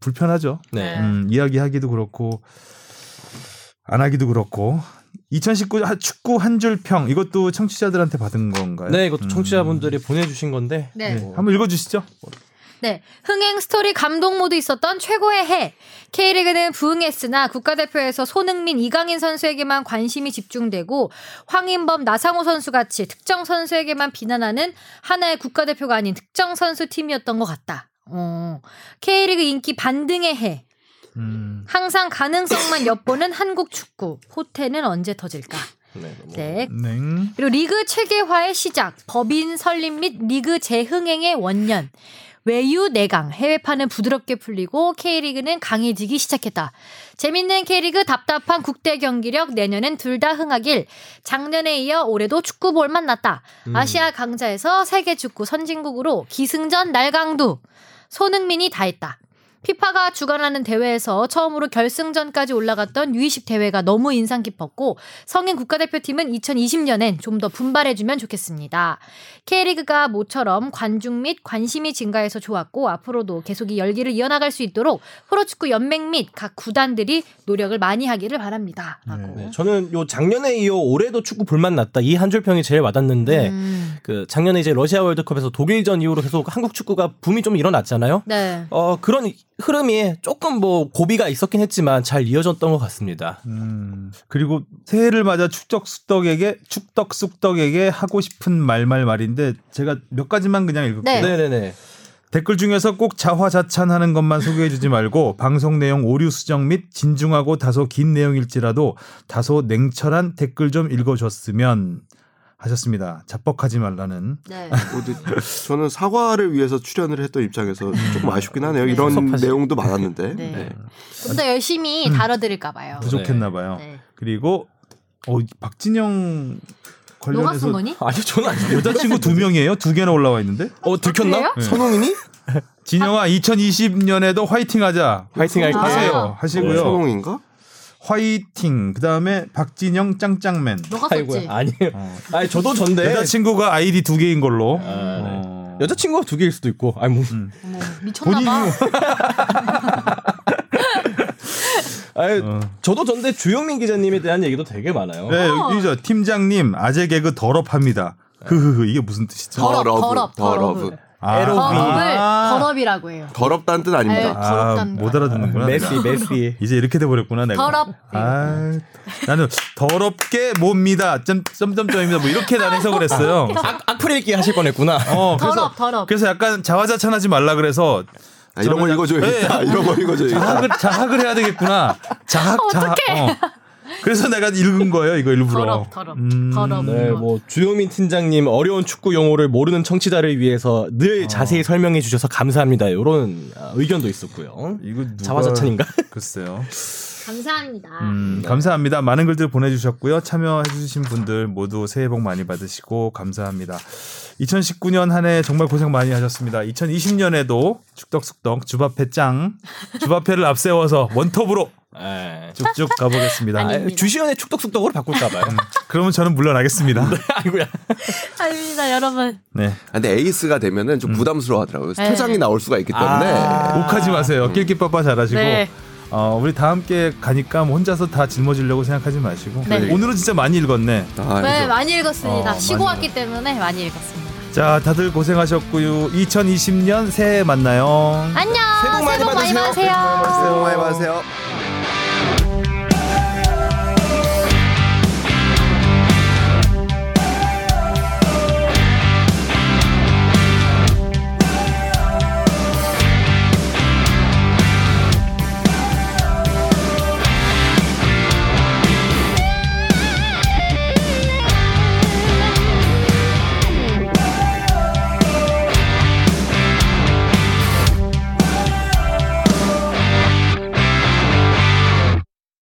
불편하죠. 네. 음, 이야기하기도 그렇고 안 하기도 그렇고 2019 하- 축구 한 줄 평 이것도 청취자들한테 받은 건가요? 네, 이것도 음. 청취자분들이 보내주신 건데. 네. 네. 한번 읽어주시죠. 네. 흥행 스토리 감동 모두 있었던 최고의 해. K리그는 부흥했으나 국가대표에서 손흥민, 이강인 선수에게만 관심이 집중되고 황인범, 나상호 선수 같이 특정 선수에게만 비난하는 하나의 국가대표가 아닌 특정 선수 팀이었던 것 같다. 어. K리그 인기 반등의 해. 음. 항상 가능성만 엿보는 한국 축구. 호텔은 언제 터질까? 네, 네. 네. 그리고 리그 체계화의 시작, 법인 설립 및 리그 재흥행의 원년, 외유 내강, 해외파는 부드럽게 풀리고 K리그는 강해지기 시작했다. 재밌는 K리그 답답한 국대 경기력 내년엔 둘 다 흥하길. 작년에 이어 올해도 축구 볼 만 났다. 음. 아시아 강자에서 세계 축구 선진국으로 기승전 날강두. 손흥민이 다 했다. 피파가 주관하는 대회에서 처음으로 결승전까지 올라갔던 U20 대회가 너무 인상 깊었고 성인 국가대표팀은 2020년엔 좀 더 분발해주면 좋겠습니다. K리그가 모처럼 관중 및 관심이 증가해서 좋았고 앞으로도 계속 이 열기를 이어나갈 수 있도록 프로축구 연맹 및 각 구단들이 노력을 많이 하기를 바랍니다. 라고. 네, 저는 요 작년에 이어 올해도 축구 불만 났다 이 한 줄 평이 제일 와닿는데 음, 그 작년에 이제 러시아 월드컵에서 독일전 이후로 계속 한국 축구가 붐이 좀 일어났잖아요. 네. 어 그런 흐름이 조금 뭐 고비가 있었긴 했지만 잘 이어졌던 것 같습니다. 음, 그리고 새해를 맞아 축덕숙덕에게 축덕숙덕에게 하고 싶은 말말 말인데 제가 몇 가지만 그냥 읽을게요. 네. 네네네. 댓글 중에서 꼭 자화자찬하는 것만 소개해주지 말고 방송 내용 오류 수정 및 진중하고 다소 긴 내용일지라도 다소 냉철한 댓글 좀 읽어줬으면 하셨습니다. 자뻑하지 말라는. 네. 저는 사과를 위해서 출연을 했던 입장에서 조금 아쉽긴 하네요. 이런 섭섭하지. 내용도 많았는데. 네. 네. 좀 더 열심히 다뤄드릴까 봐요. 부족했나 봐요. 네. 그리고 어, 박진영 관련해서 쓴 거니? 아니 저는 아니에요. 여자친구 두 명이에요? 두 개나 올라와 있는데? 어 들켰나? 그래요? 네. 선홍이니? 진영아 2020년에도 화이팅하자. 화이팅 할게. 하세요. 아. 하시고요. 선홍인가? 화이팅. 그다음에 박진영 짱짱맨. 너가 아이고야. 썼지? 아니에요. 어. 아니 저도 전데 여자친구가 아이디 두 개인 걸로. 아, 네. 어. 여자친구가 두 개일 수도 있고. 아니 뭐. 어머, 미쳤나 봐. 아니 어. 저도 전데 주영민 기자님에 대한 얘기도 되게 많아요. 네, 여기죠. 팀장님 아재 개그 더럽합니다. 흐흐흐 이게 무슨 뜻이죠? 더럽, 더러브, 더럽, 더럽. 아, 에로비. 더럽을 아. 더럽이라고 해요. 더럽다는 뜻 아닙니다. 네. 아, 더럽다는 못 알아듣는구나. 메시. 메시. 이제 이렇게 돼 버렸구나 내가. 더럽. 아, 나는 더럽게 뭡니다. 점 점점점입니다. 뭐 이렇게 난 해석을 했어요. 악, 악플 읽기 하실 뻔했구나. 어, 그래서 더럽, 더럽. 그래서 약간 자화자찬하지 말라 그래서 아, 이런 걸 저는 읽어줘야겠다. 네. 이런 걸 읽어줘야겠다. 자학을 자학을 해야 되겠구나. 자학 자학. 어. 그래서 내가 읽은 거예요. 이거 일부러. 더럽, 더럽, 음. 더럽. 네, 뭐 주영민 팀장님 어려운 축구 용어를 모르는 청취자를 위해서 늘 어. 자세히 설명해 주셔서 감사합니다. 이런 아, 의견도 있었고요. 이거 누가 자화자찬인가? 글쎄요. 감사합니다. 음, 감사합니다. 많은 글들 보내주셨고요. 참여해주신 분들 모두 새해 복 많이 받으시고 감사합니다. 2019년 한 해 정말 고생 많이 하셨습니다. 2020년에도 축덕숙덕 주바페 짱 주바페를 앞세워서 원톱으로 에. 쭉쭉 가보겠습니다. 아. 주시연의 축덕숙덕으로 바꿀까 봐요. 그러면 저는 물러나겠습니다. 아이고야. 아닙니다, 여러분. 네, 아, 근데 에이스가 되면은 좀 부담스러워하더라고요. 네. 퇴장이 나올 수가 있기 때문에. 아. 욱하지 마세요. 낄끼빠빠 잘하시고 네. 어, 우리 다 함께 가니까 뭐 혼자서 다 짊어지려고 생각하지 마시고 네. 오늘은 진짜 많이 읽었네. 아, 네, 많이 읽었습니다. 어, 쉬고 많이 왔기 때문에 많이 읽었습니다. 자, 다들 고생하셨고요. 2020년 새해 만나요. 안녕. 새해 복 많이 새해 복 많이 받으세요. 받으세요. 새해 복 많이 받으세요.